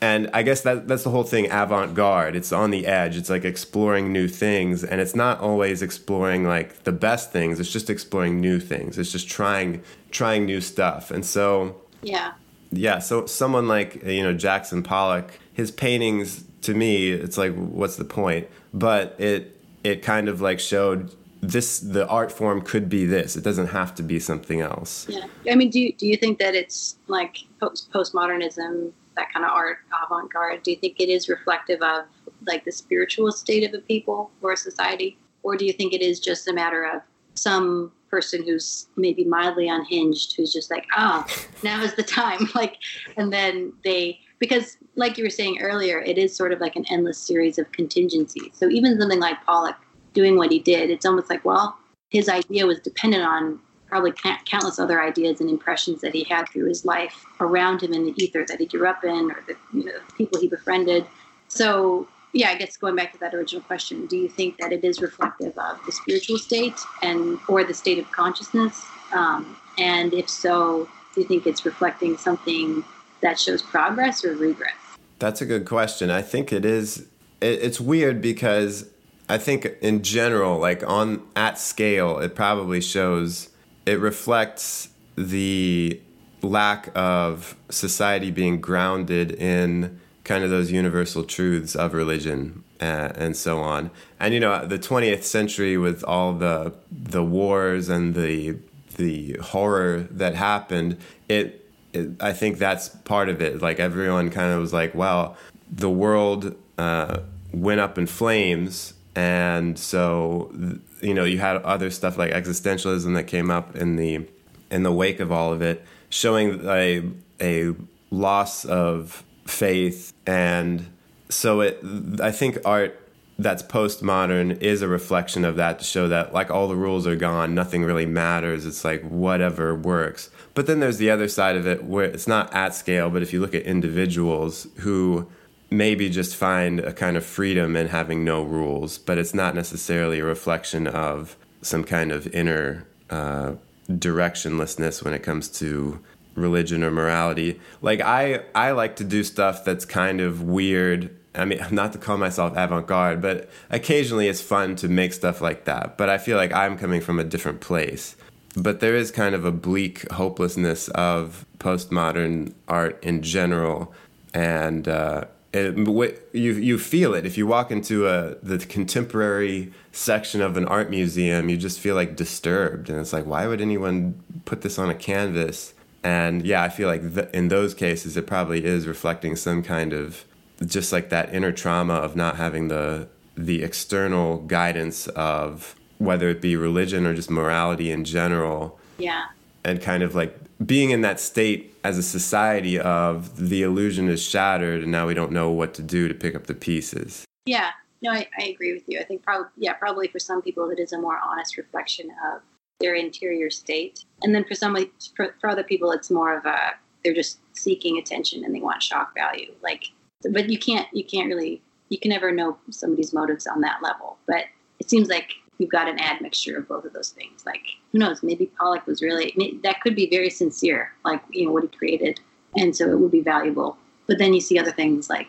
And I guess that that's the whole thing avant garde. It's on the edge. It's like exploring new things and it's not always exploring like the best things. It's just exploring new things. It's just trying trying new stuff. And so Yeah. yeah, so someone like you know Jackson Pollock, his paintings to me, it's like what's the point? But it it kind of like showed this the art form could be this. It doesn't have to be something else. Yeah. I mean, do you, do you think that it's like post postmodernism, that kind of art, avant garde? Do you think it is reflective of like the spiritual state of a people or a society, or do you think it is just a matter of some person who's maybe mildly unhinged, who's just like, ah, now is the time, like, and then they because like you were saying earlier, it is sort of like an endless series of contingencies. So even something like Pollock doing what he did, it's almost like, well, his idea was dependent on probably countless other ideas and impressions that he had through his life around him in the ether that he grew up in or the you know, people he befriended. So, yeah, I guess going back to that original question, do you think that it is reflective of the spiritual state and or the state of consciousness? Um, and if so, do you think it's reflecting something that shows progress or regress? That's a good question. I think it is. It, it's weird because I think in general, like on at scale, it probably shows. It reflects the lack of society being grounded in kind of those universal truths of religion uh, and so on. And you know, the 20th century with all the the wars and the the horror that happened, it it, I think that's part of it. Like everyone kind of was like, "Well, the world uh, went up in flames," and so you know you had other stuff like existentialism that came up in the in the wake of all of it, showing a a loss of faith, and so it. I think art that's postmodern is a reflection of that to show that like all the rules are gone nothing really matters it's like whatever works but then there's the other side of it where it's not at scale but if you look at individuals who maybe just find a kind of freedom in having no rules but it's not necessarily a reflection of some kind of inner uh, directionlessness when it comes to religion or morality like i i like to do stuff that's kind of weird I mean, not to call myself avant garde, but occasionally it's fun to make stuff like that. But I feel like I'm coming from a different place. But there is kind of a bleak hopelessness of postmodern art in general. And uh, it, you, you feel it. If you walk into a, the contemporary section of an art museum, you just feel like disturbed. And it's like, why would anyone put this on a canvas? And yeah, I feel like th- in those cases, it probably is reflecting some kind of just like that inner trauma of not having the the external guidance of whether it be religion or just morality in general. Yeah. And kind of like being in that state as a society of the illusion is shattered and now we don't know what to do to pick up the pieces. Yeah. No, I, I agree with you. I think probably yeah, probably for some people it is a more honest reflection of their interior state. And then for some for, for other people it's more of a they're just seeking attention and they want shock value. Like but you can't you can't really you can never know somebody's motives on that level. But it seems like you've got an admixture of both of those things. Like who knows? Maybe Pollock was really that could be very sincere, like you know what he created, and so it would be valuable. But then you see other things like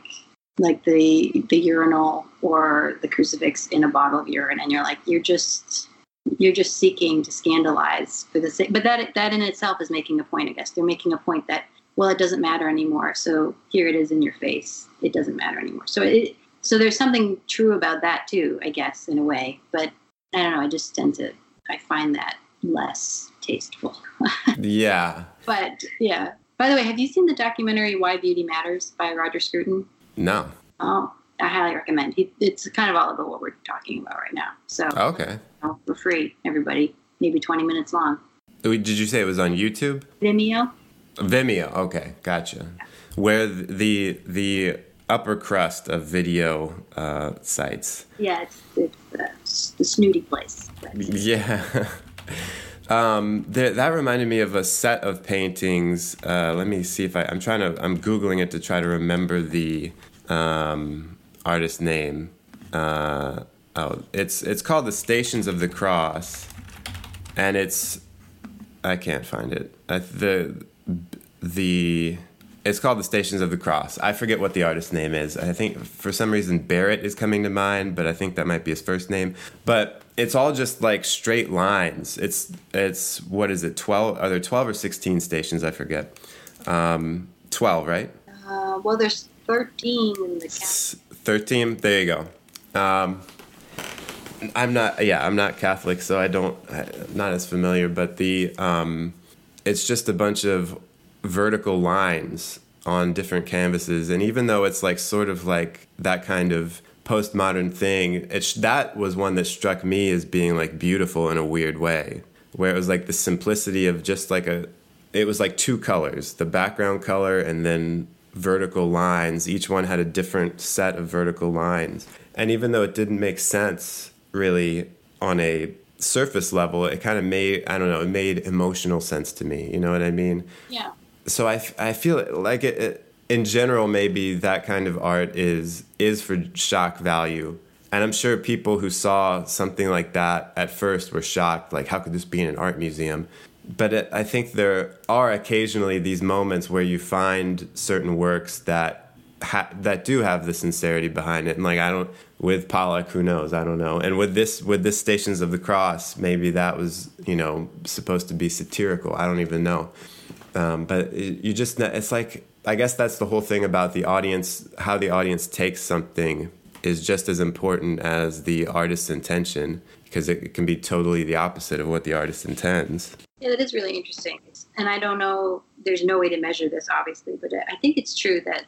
like the the urinal or the crucifix in a bottle of urine, and you're like you're just you're just seeking to scandalize for the sake. But that that in itself is making a point. I guess they're making a point that well, it doesn't matter anymore. So here it is in your face. It doesn't matter anymore. So it, so there's something true about that too, I guess, in a way. But I don't know. I just tend to, I find that less tasteful. yeah. But yeah. By the way, have you seen the documentary Why Beauty Matters by Roger Scruton? No. Oh, I highly recommend. It's kind of all about what we're talking about right now. So oh, okay, you know, for free, everybody. Maybe 20 minutes long. Did you say it was on YouTube? Vimeo. Vimeo. Okay, gotcha. Where the the upper crust of video uh, sites. Yeah, it's, it's uh, the snooty place. Yeah. um, there, that reminded me of a set of paintings. Uh, let me see if I. I'm trying to. I'm googling it to try to remember the um, artist name. Uh, oh, it's it's called the Stations of the Cross, and it's I can't find it. I, the the it's called the Stations of the Cross. I forget what the artist's name is. I think for some reason Barrett is coming to mind, but I think that might be his first name. But it's all just like straight lines. It's it's what is it? Twelve? Are there twelve or sixteen stations? I forget. Um, twelve, right? Uh, well, there's 13 in the. Thirteen. There you go. Um, I'm not. Yeah, I'm not Catholic, so I don't. I'm not as familiar. But the um, it's just a bunch of vertical lines on different canvases, and even though it's like sort of like that kind of postmodern thing, it's that was one that struck me as being like beautiful in a weird way, where it was like the simplicity of just like a. It was like two colors, the background color and then vertical lines. Each one had a different set of vertical lines. And even though it didn't make sense really on a surface level, it kind of made, I don't know, it made emotional sense to me. You know what I mean? Yeah. So I, I feel like it, it, in general, maybe that kind of art is, is for shock value. And I'm sure people who saw something like that at first were shocked, like, how could this be in an art museum? but it, I think there are occasionally these moments where you find certain works that ha- that do have the sincerity behind it, and like I don't with Pollock, who knows? I don't know. And with this with this Stations of the Cross, maybe that was you know supposed to be satirical. I don't even know. Um, but you just it's like I guess that's the whole thing about the audience. How the audience takes something is just as important as the artist's intention because it can be totally the opposite of what the artist intends. Yeah, that is really interesting. And I don't know, there's no way to measure this, obviously, but I think it's true that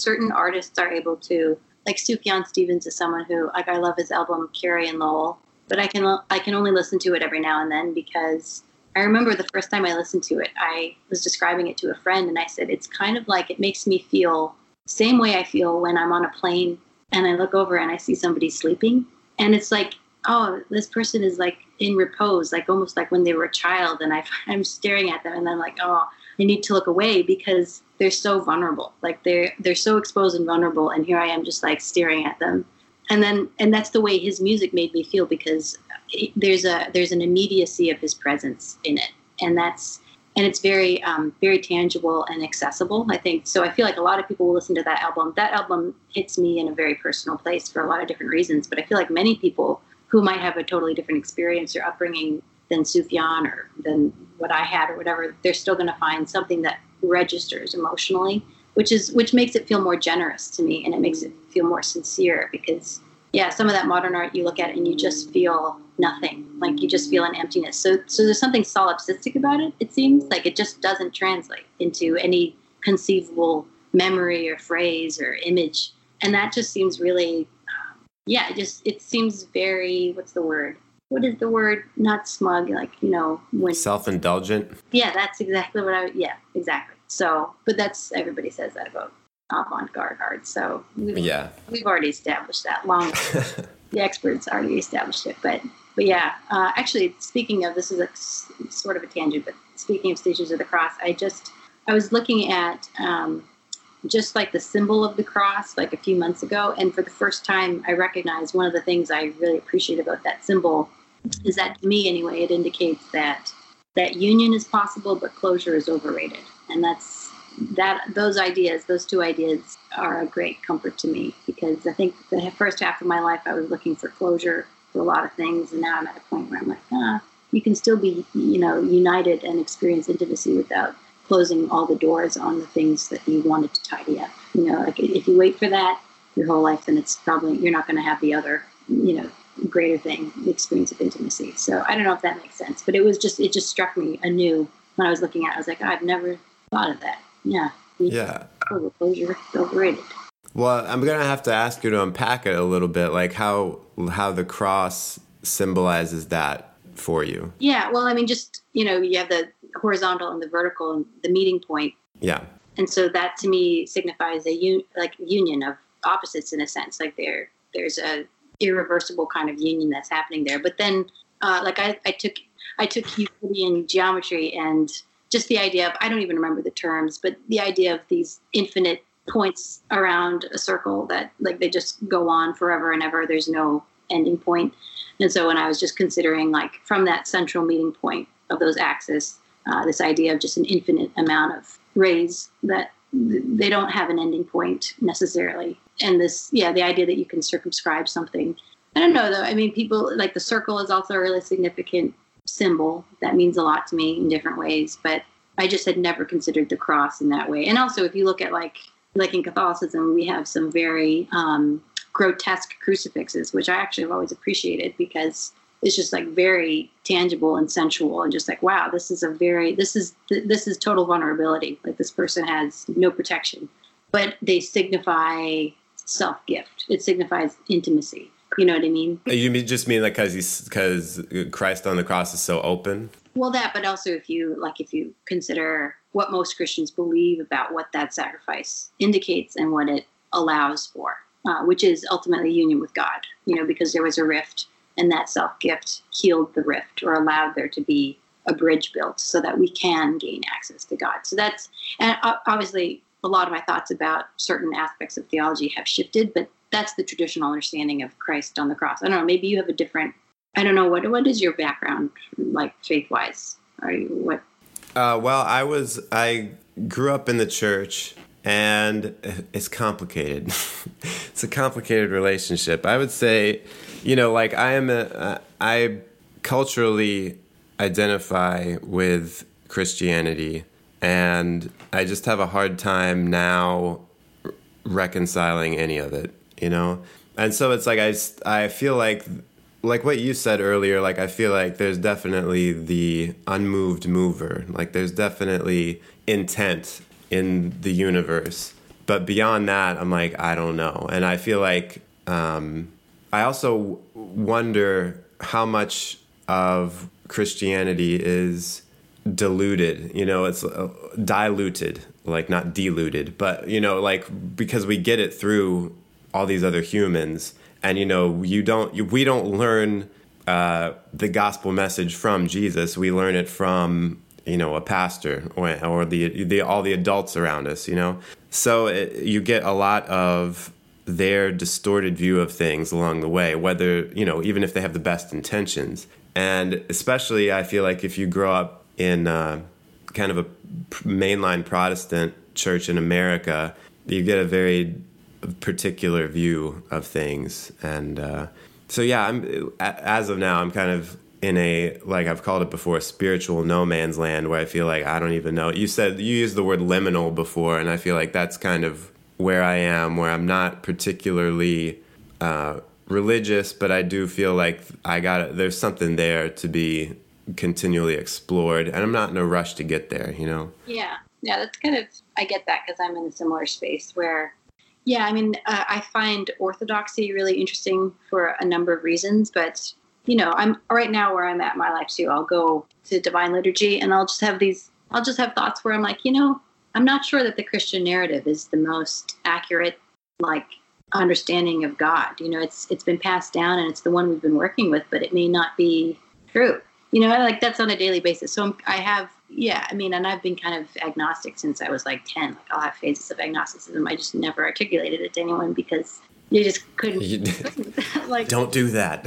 certain artists are able to, like Sufjan Stevens is someone who, like, I love his album Carrie and Lowell, but I can I can only listen to it every now and then because I remember the first time I listened to it, I was describing it to a friend, and I said it's kind of like it makes me feel same way I feel when I'm on a plane and I look over and I see somebody sleeping, and it's like oh, this person is like in repose, like almost like when they were a child. And I, I'm staring at them and I'm like, oh, I need to look away because they're so vulnerable. Like they're, they're so exposed and vulnerable. And here I am just like staring at them. And then, and that's the way his music made me feel because there's a, there's an immediacy of his presence in it. And that's, and it's very, um, very tangible and accessible. I think so. I feel like a lot of people will listen to that album. That album hits me in a very personal place for a lot of different reasons. But I feel like many people who might have a totally different experience or upbringing than Sufjan or than what I had or whatever, they're still going to find something that registers emotionally, which is which makes it feel more generous to me and it makes it feel more sincere because yeah, some of that modern art you look at and you just feel nothing, like you just feel an emptiness. So so there's something solipsistic about it. It seems like it just doesn't translate into any conceivable memory or phrase or image, and that just seems really um, yeah, it just it seems very what's the word? What is the word? Not smug, like you know when self-indulgent. Yeah, that's exactly what I. Yeah, exactly. So, but that's everybody says that about avant-garde art. So we've, yeah, we've already established that long. the experts already established it, but but yeah, uh, actually, speaking of this is a sort of a tangent, but speaking of Stations of the Cross, I just I was looking at um, just like the symbol of the cross like a few months ago. And for the first time, I recognized one of the things I really appreciate about that symbol is that to me, anyway, it indicates that that union is possible, but closure is overrated. And that's that those ideas, those two ideas are a great comfort to me because I think the first half of my life I was looking for closure for a lot of things, and now I'm at a point where I'm like, ah, you can still be, you know, united and experience intimacy without closing all the doors on the things that you wanted to tidy up. You know, like if you wait for that your whole life, then it's probably you're not going to have the other, you know, greater thing, the experience of intimacy. So I don't know if that makes sense, but it was just it just struck me anew when I was looking at. it. I was like, I've never thought of that. Yeah. Yeah. Overrated. Well, I'm gonna have to ask you to unpack it a little bit, like how how the cross symbolizes that for you. Yeah. Well, I mean, just you know, you have the horizontal and the vertical and the meeting point. Yeah. And so that to me signifies a un- like union of opposites in a sense. Like there there's a irreversible kind of union that's happening there. But then uh, like I, I took I took Euclidean geometry and just the idea of I don't even remember the terms, but the idea of these infinite points around a circle that like they just go on forever and ever. There's no ending point. And so when I was just considering like from that central meeting point of those axes. Uh, this idea of just an infinite amount of rays that they don't have an ending point necessarily. And this, yeah, the idea that you can circumscribe something. I don't know though. I mean, people like the circle is also a really significant symbol that means a lot to me in different ways. But I just had never considered the cross in that way. And also, if you look at like like in Catholicism, we have some very um, grotesque crucifixes, which I actually have always appreciated because it's just like very tangible and sensual and just like wow this is a very this is this is total vulnerability like this person has no protection but they signify self gift it signifies intimacy you know what i mean you mean just mean like because because christ on the cross is so open well that but also if you like if you consider what most christians believe about what that sacrifice indicates and what it allows for uh, which is ultimately union with god you know because there was a rift and that self gift healed the rift or allowed there to be a bridge built so that we can gain access to God. So that's, and obviously, a lot of my thoughts about certain aspects of theology have shifted, but that's the traditional understanding of Christ on the cross. I don't know, maybe you have a different, I don't know, what, what is your background like faith wise? Are you, what? Uh, well, I was, I grew up in the church and it's complicated. it's a complicated relationship. I would say, you know, like I am a, uh, I culturally identify with Christianity, and I just have a hard time now reconciling any of it, you know? And so it's like I, I feel like like what you said earlier like I feel like there's definitely the unmoved mover. Like there's definitely intent in the universe. But beyond that, I'm like I don't know. And I feel like um I also wonder how much of Christianity is diluted. You know, it's uh, diluted, like not diluted, but you know, like because we get it through all these other humans, and you know, you don't, you, we don't learn uh, the gospel message from Jesus. We learn it from you know a pastor or, or the, the all the adults around us. You know, so it, you get a lot of their distorted view of things along the way, whether, you know, even if they have the best intentions. And especially, I feel like if you grow up in uh, kind of a mainline Protestant church in America, you get a very particular view of things. And uh, so, yeah, I'm as of now, I'm kind of in a like I've called it before, spiritual no man's land, where I feel like I don't even know. You said you used the word liminal before, and I feel like that's kind of where I am, where I'm not particularly uh, religious, but I do feel like I got there's something there to be continually explored, and I'm not in a rush to get there. You know? Yeah, yeah, that's kind of I get that because I'm in a similar space where, yeah, I mean, uh, I find orthodoxy really interesting for a number of reasons, but you know, I'm right now where I'm at in my life too. I'll go to divine liturgy and I'll just have these. I'll just have thoughts where I'm like, you know, I'm not sure that the Christian narrative is the most accurate, like understanding of God. You know, it's it's been passed down and it's the one we've been working with, but it may not be true. You know, like that's on a daily basis. So I'm, I have, yeah, I mean, and I've been kind of agnostic since I was like ten. Like I'll have phases of agnosticism. I just never articulated it to anyone because you just couldn't. You, couldn't. like, don't do that.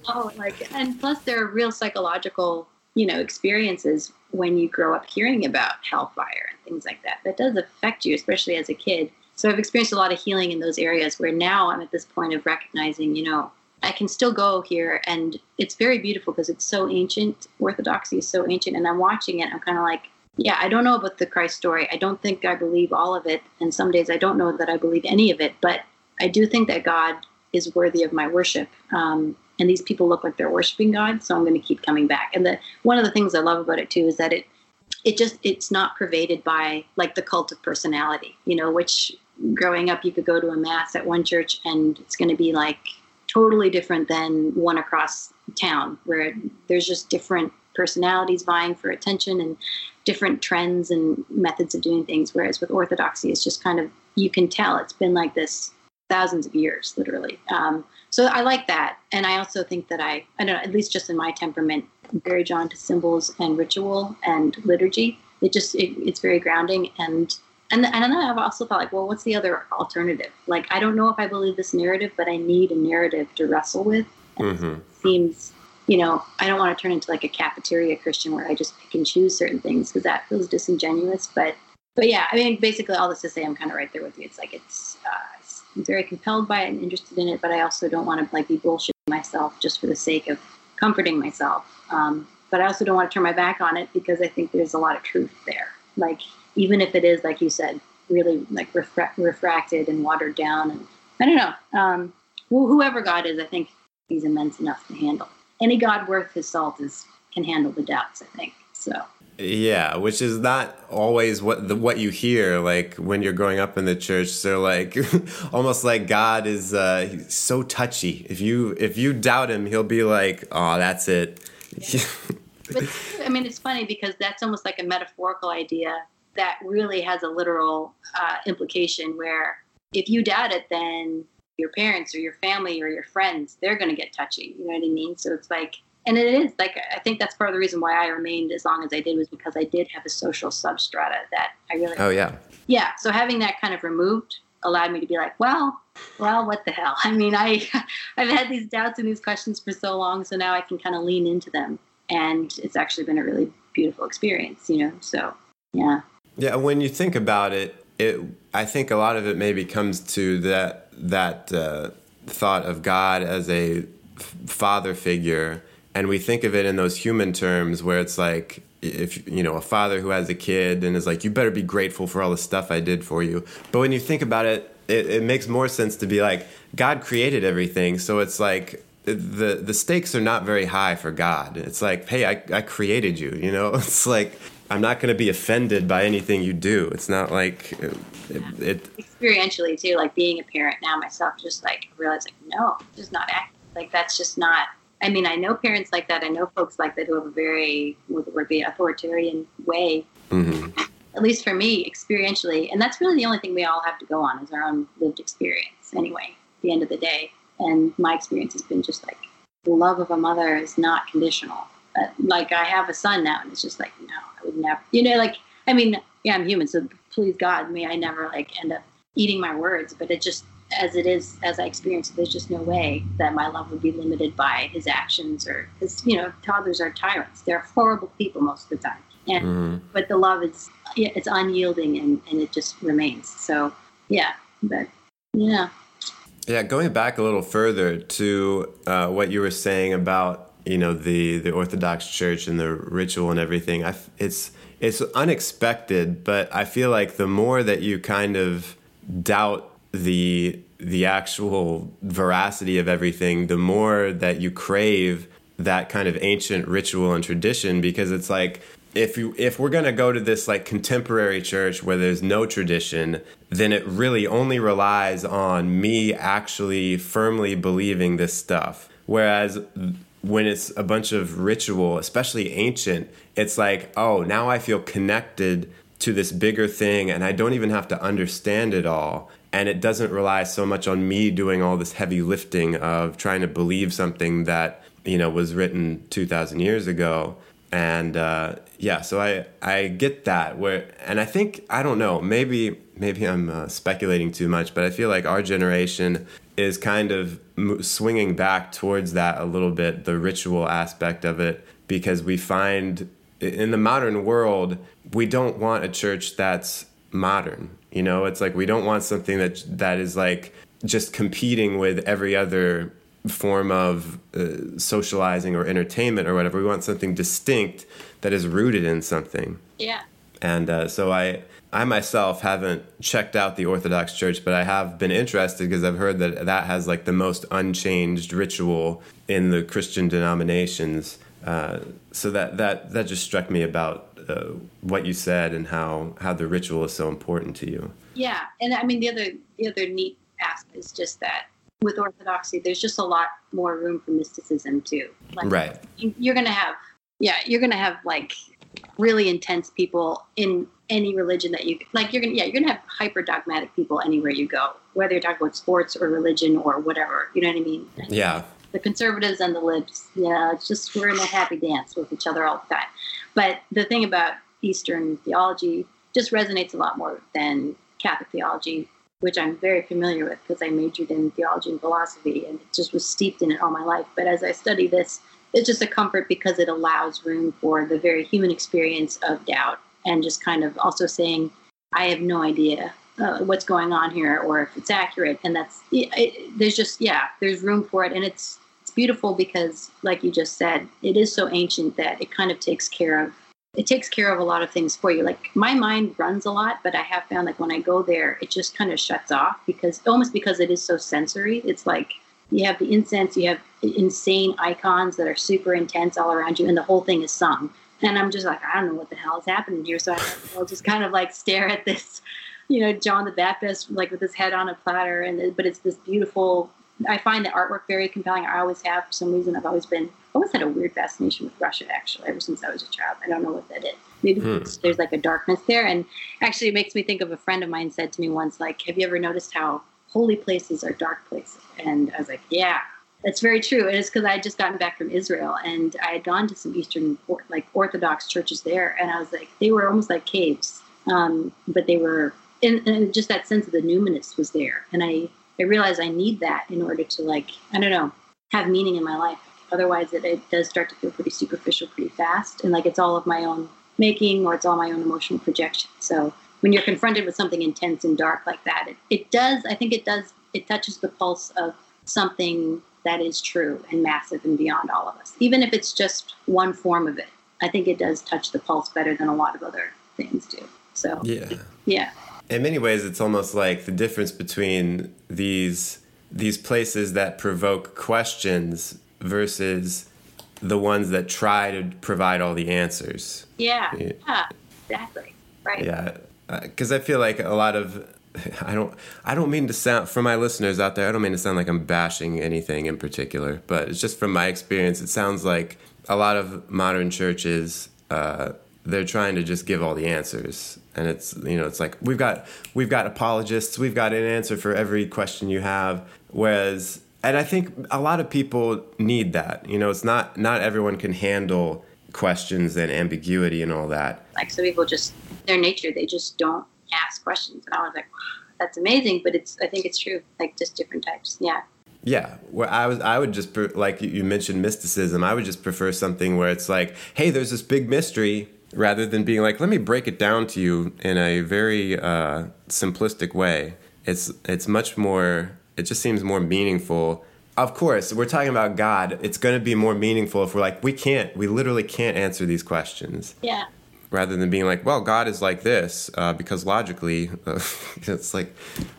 oh, like, and plus there are real psychological you know experiences when you grow up hearing about hellfire and things like that that does affect you especially as a kid so i've experienced a lot of healing in those areas where now i'm at this point of recognizing you know i can still go here and it's very beautiful because it's so ancient orthodoxy is so ancient and i'm watching it i'm kind of like yeah i don't know about the christ story i don't think i believe all of it and some days i don't know that i believe any of it but i do think that god is worthy of my worship um, and these people look like they're worshiping God, so I'm going to keep coming back. And the one of the things I love about it too is that it it just it's not pervaded by like the cult of personality, you know, which growing up you could go to a mass at one church and it's going to be like totally different than one across town where there's just different personalities vying for attention and different trends and methods of doing things whereas with orthodoxy it's just kind of you can tell it's been like this thousands of years literally um, so I like that, and I also think that I, I don't know, at least just in my temperament, I'm very drawn to symbols and ritual and liturgy. It just it, it's very grounding, and and and then I've also thought like, well, what's the other alternative? Like, I don't know if I believe this narrative, but I need a narrative to wrestle with. Mm-hmm. seems you know, I don't want to turn into like a cafeteria Christian where I just pick and choose certain things because that feels disingenuous. But, but yeah, I mean, basically all this to say, I'm kind of right there with you. It's like it's, uh, I'm very compelled by it and interested in it, but I also don't want to like be bullshitting myself just for the sake of comforting myself. Um, but I also don't want to turn my back on it because I think there's a lot of truth there. Like even if it is, like you said, really like refra- refracted and watered down, and I don't know. Um, whoever God is, I think he's immense enough to handle. Any God worth his salt is can handle the doubts. I think so. Yeah, which is not always what the, what you hear like when you're growing up in the church. So like almost like God is uh, so touchy. If you if you doubt him, he'll be like, "Oh, that's it." Yeah. but I mean, it's funny because that's almost like a metaphorical idea that really has a literal uh, implication. Where if you doubt it, then your parents or your family or your friends they're going to get touchy. You know what I mean? So it's like and it is like I think that's part of the reason why I remained as long as I did was because I did have a social substrata that I really. Oh yeah. Yeah. So having that kind of removed allowed me to be like, well, well, what the hell? I mean, I I've had these doubts and these questions for so long, so now I can kind of lean into them, and it's actually been a really beautiful experience, you know. So yeah. Yeah. When you think about it, it I think a lot of it maybe comes to that that uh, thought of God as a father figure and we think of it in those human terms where it's like if you know a father who has a kid and is like you better be grateful for all the stuff i did for you but when you think about it it, it makes more sense to be like god created everything so it's like the the stakes are not very high for god it's like hey i, I created you you know it's like i'm not going to be offended by anything you do it's not like it, it, experientially too like being a parent now myself just like realize like no just not act like that's just not I mean, I know parents like that. I know folks like that who have a very, what would be authoritarian way. Mm-hmm. At least for me, experientially, and that's really the only thing we all have to go on is our own lived experience. Anyway, at the end of the day, and my experience has been just like the love of a mother is not conditional. But, like I have a son now, and it's just like no, never. You know, like I mean, yeah, I'm human, so please God, may I never like end up eating my words. But it just as it is as I experience it, there's just no way that my love would be limited by his actions or because you know toddlers are tyrants. They're horrible people most of the time, and mm-hmm. but the love is it's unyielding and and it just remains. So yeah, but yeah. Yeah, going back a little further to uh, what you were saying about you know the the Orthodox Church and the ritual and everything. I, it's it's unexpected, but I feel like the more that you kind of doubt the the actual veracity of everything, the more that you crave that kind of ancient ritual and tradition because it's like if you if we're going to go to this like contemporary church where there's no tradition then it really only relies on me actually firmly believing this stuff whereas when it's a bunch of ritual especially ancient it's like oh now i feel connected to this bigger thing and i don't even have to understand it all. And it doesn't rely so much on me doing all this heavy lifting of trying to believe something that you know was written 2000 years ago. And uh, yeah so i i get that where and i think i don't know maybe maybe i'm uh, speculating too much but i feel like our generation is kind of swinging back towards that a little bit the ritual aspect of it because we find in the modern world we don't want a church that's modern you know, it's like we don't want something that that is like just competing with every other form of uh, socializing or entertainment or whatever. We want something distinct that is rooted in something. Yeah. And uh, so I I myself haven't checked out the Orthodox Church, but I have been interested because I've heard that that has like the most unchanged ritual in the Christian denominations. Uh, so that that that just struck me about uh, what you said and how how the ritual is so important to you. Yeah, and I mean the other the other neat aspect is just that with Orthodoxy, there's just a lot more room for mysticism too. Like, right. You're gonna have yeah, you're gonna have like really intense people in any religion that you like. You're gonna yeah, you're gonna have hyper dogmatic people anywhere you go, whether you're talking about sports or religion or whatever. You know what I mean? Yeah. The conservatives and the libs, yeah, it's just we're in a happy dance with each other all the time. But the thing about Eastern theology just resonates a lot more than Catholic theology, which I'm very familiar with because I majored in theology and philosophy and just was steeped in it all my life. But as I study this, it's just a comfort because it allows room for the very human experience of doubt and just kind of also saying, I have no idea uh, what's going on here or if it's accurate. And that's, it, it, there's just, yeah, there's room for it. And it's, it's beautiful because, like you just said, it is so ancient that it kind of takes care of it takes care of a lot of things for you. Like my mind runs a lot, but I have found like when I go there, it just kind of shuts off because almost because it is so sensory. It's like you have the incense, you have insane icons that are super intense all around you, and the whole thing is sung. And I'm just like, I don't know what the hell is happening here. So I, will just kind of like stare at this, you know, John the Baptist like with his head on a platter, and but it's this beautiful I find the artwork very compelling. I always have for some reason. I've always been I always had a weird fascination with Russia actually ever since I was a child. I don't know what that is. Maybe hmm. there's like a darkness there. And actually, it makes me think of a friend of mine said to me once, like, "Have you ever noticed how holy places are dark places?" And I was like, "Yeah." That's very true. And it's because I had just gotten back from Israel and I had gone to some Eastern, like Orthodox churches there. And I was like, they were almost like caves, um, but they were, and, and just that sense of the numinous was there. And I I realize I need that in order to like I don't know have meaning in my life. Otherwise, it, it does start to feel pretty superficial pretty fast, and like it's all of my own making or it's all my own emotional projection. So when you're confronted with something intense and dark like that, it, it does. I think it does. It touches the pulse of something that is true and massive and beyond all of us, even if it's just one form of it. I think it does touch the pulse better than a lot of other things do. So yeah, yeah in many ways it's almost like the difference between these these places that provoke questions versus the ones that try to provide all the answers. Yeah. Yeah, yeah exactly. Right. Yeah because uh, i feel like a lot of i don't i don't mean to sound for my listeners out there i don't mean to sound like i'm bashing anything in particular but it's just from my experience it sounds like a lot of modern churches uh, they're trying to just give all the answers. And it's you know it's like we've got we've got apologists we've got an answer for every question you have. Whereas and i think a lot of people need that. You know it's not not everyone can handle questions and ambiguity and all that. Like some people just their nature they just don't ask questions. And i was like that's amazing. But it's i think it's true like just different types. Yeah. Yeah, where I was, I would just like you mentioned mysticism. I would just prefer something where it's like, hey, there's this big mystery rather than being like, let me break it down to you in a very uh, simplistic way. It's it's much more. It just seems more meaningful. Of course, we're talking about God. It's going to be more meaningful if we're like, we can't, we literally can't answer these questions. Yeah. Rather than being like, well, God is like this, uh, because logically, uh, it's like.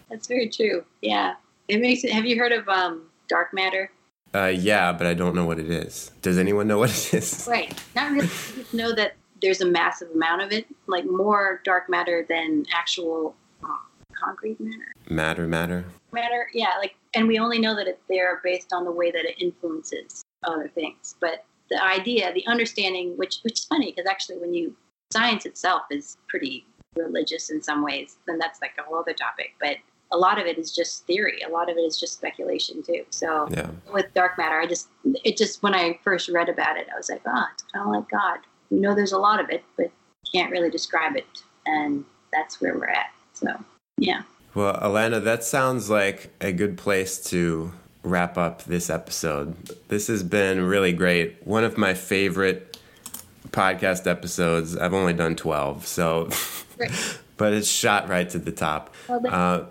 That's very true. Yeah, it makes it. Have you heard of um, dark matter? Uh, yeah, but I don't know what it is. Does anyone know what it is? Right. Not really. Just know that there's a massive amount of it, like more dark matter than actual uh, concrete matter. Matter, matter. Matter, yeah. Like, and we only know that it's there based on the way that it influences other things. But the idea, the understanding, which which is funny because actually, when you science itself is pretty religious in some ways, then that's like a whole other topic. But a lot of it is just theory. A lot of it is just speculation too. So yeah. with dark matter, I just it just when I first read about it, I was like, oh, it's kind of like God we know there's a lot of it, but can't really describe it. And that's where we're at. So, yeah. Well, Alana, that sounds like a good place to wrap up this episode. This has been really great. One of my favorite podcast episodes. I've only done 12, so. but it's shot right to the top. Well, uh,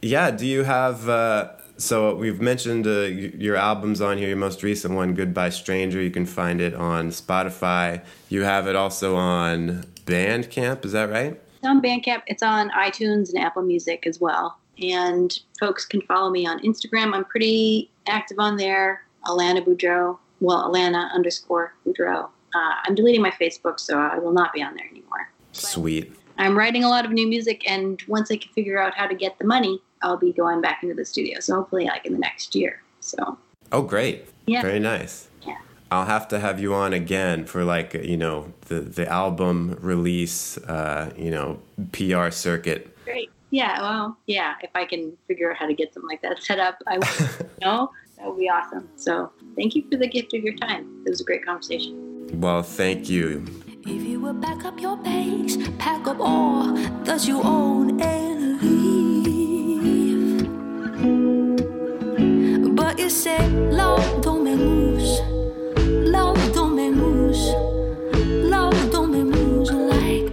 yeah, do you have. Uh, so we've mentioned uh, your albums on here. Your most recent one, "Goodbye Stranger," you can find it on Spotify. You have it also on Bandcamp. Is that right? It's on Bandcamp. It's on iTunes and Apple Music as well. And folks can follow me on Instagram. I'm pretty active on there. Alana Boudreau. Well, Alana underscore Boudreau. Uh, I'm deleting my Facebook, so I will not be on there anymore. Sweet. I'm writing a lot of new music, and once I can figure out how to get the money, I'll be going back into the studio. So hopefully, like in the next year. So. Oh, great! Yeah. Very nice. Yeah. I'll have to have you on again for like you know the the album release, uh, you know PR circuit. Great. Yeah. Well, yeah. If I can figure out how to get something like that set up, I will. know that would be awesome. So thank you for the gift of your time. It was a great conversation. Well, thank you. If you would back up your pace, pack up all that you own and but you say love don't make moves, love don't make moves, love don't make moves like.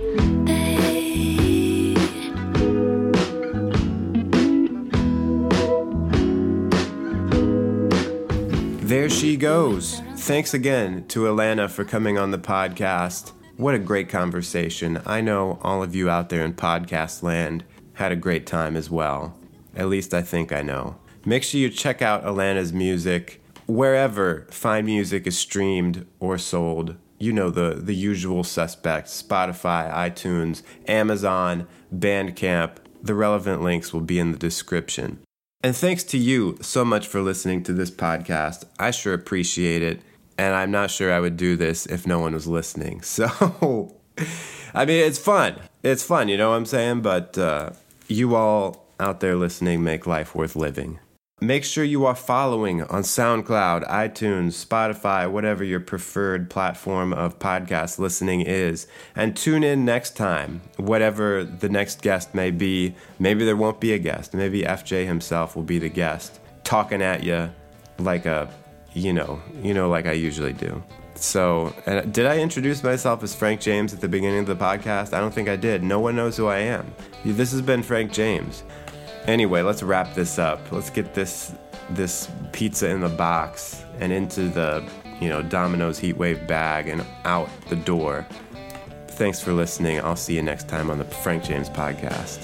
There she goes. Thanks again to Alana for coming on the podcast. What a great conversation. I know all of you out there in podcast land had a great time as well. At least I think I know. Make sure you check out Alana's music wherever fine music is streamed or sold. You know the, the usual suspects Spotify, iTunes, Amazon, Bandcamp. The relevant links will be in the description. And thanks to you so much for listening to this podcast. I sure appreciate it and I'm not sure I would do this if no one was listening. So, I mean, it's fun. It's fun, you know what I'm saying? But uh, you all out there listening make life worth living. Make sure you are following on SoundCloud, iTunes, Spotify, whatever your preferred platform of podcast listening is. And tune in next time, whatever the next guest may be. Maybe there won't be a guest. Maybe FJ himself will be the guest, talking at you like a you know, you know, like I usually do. So, did I introduce myself as Frank James at the beginning of the podcast? I don't think I did. No one knows who I am. This has been Frank James. Anyway, let's wrap this up. Let's get this this pizza in the box and into the, you know, Domino's Heatwave bag and out the door. Thanks for listening. I'll see you next time on the Frank James podcast.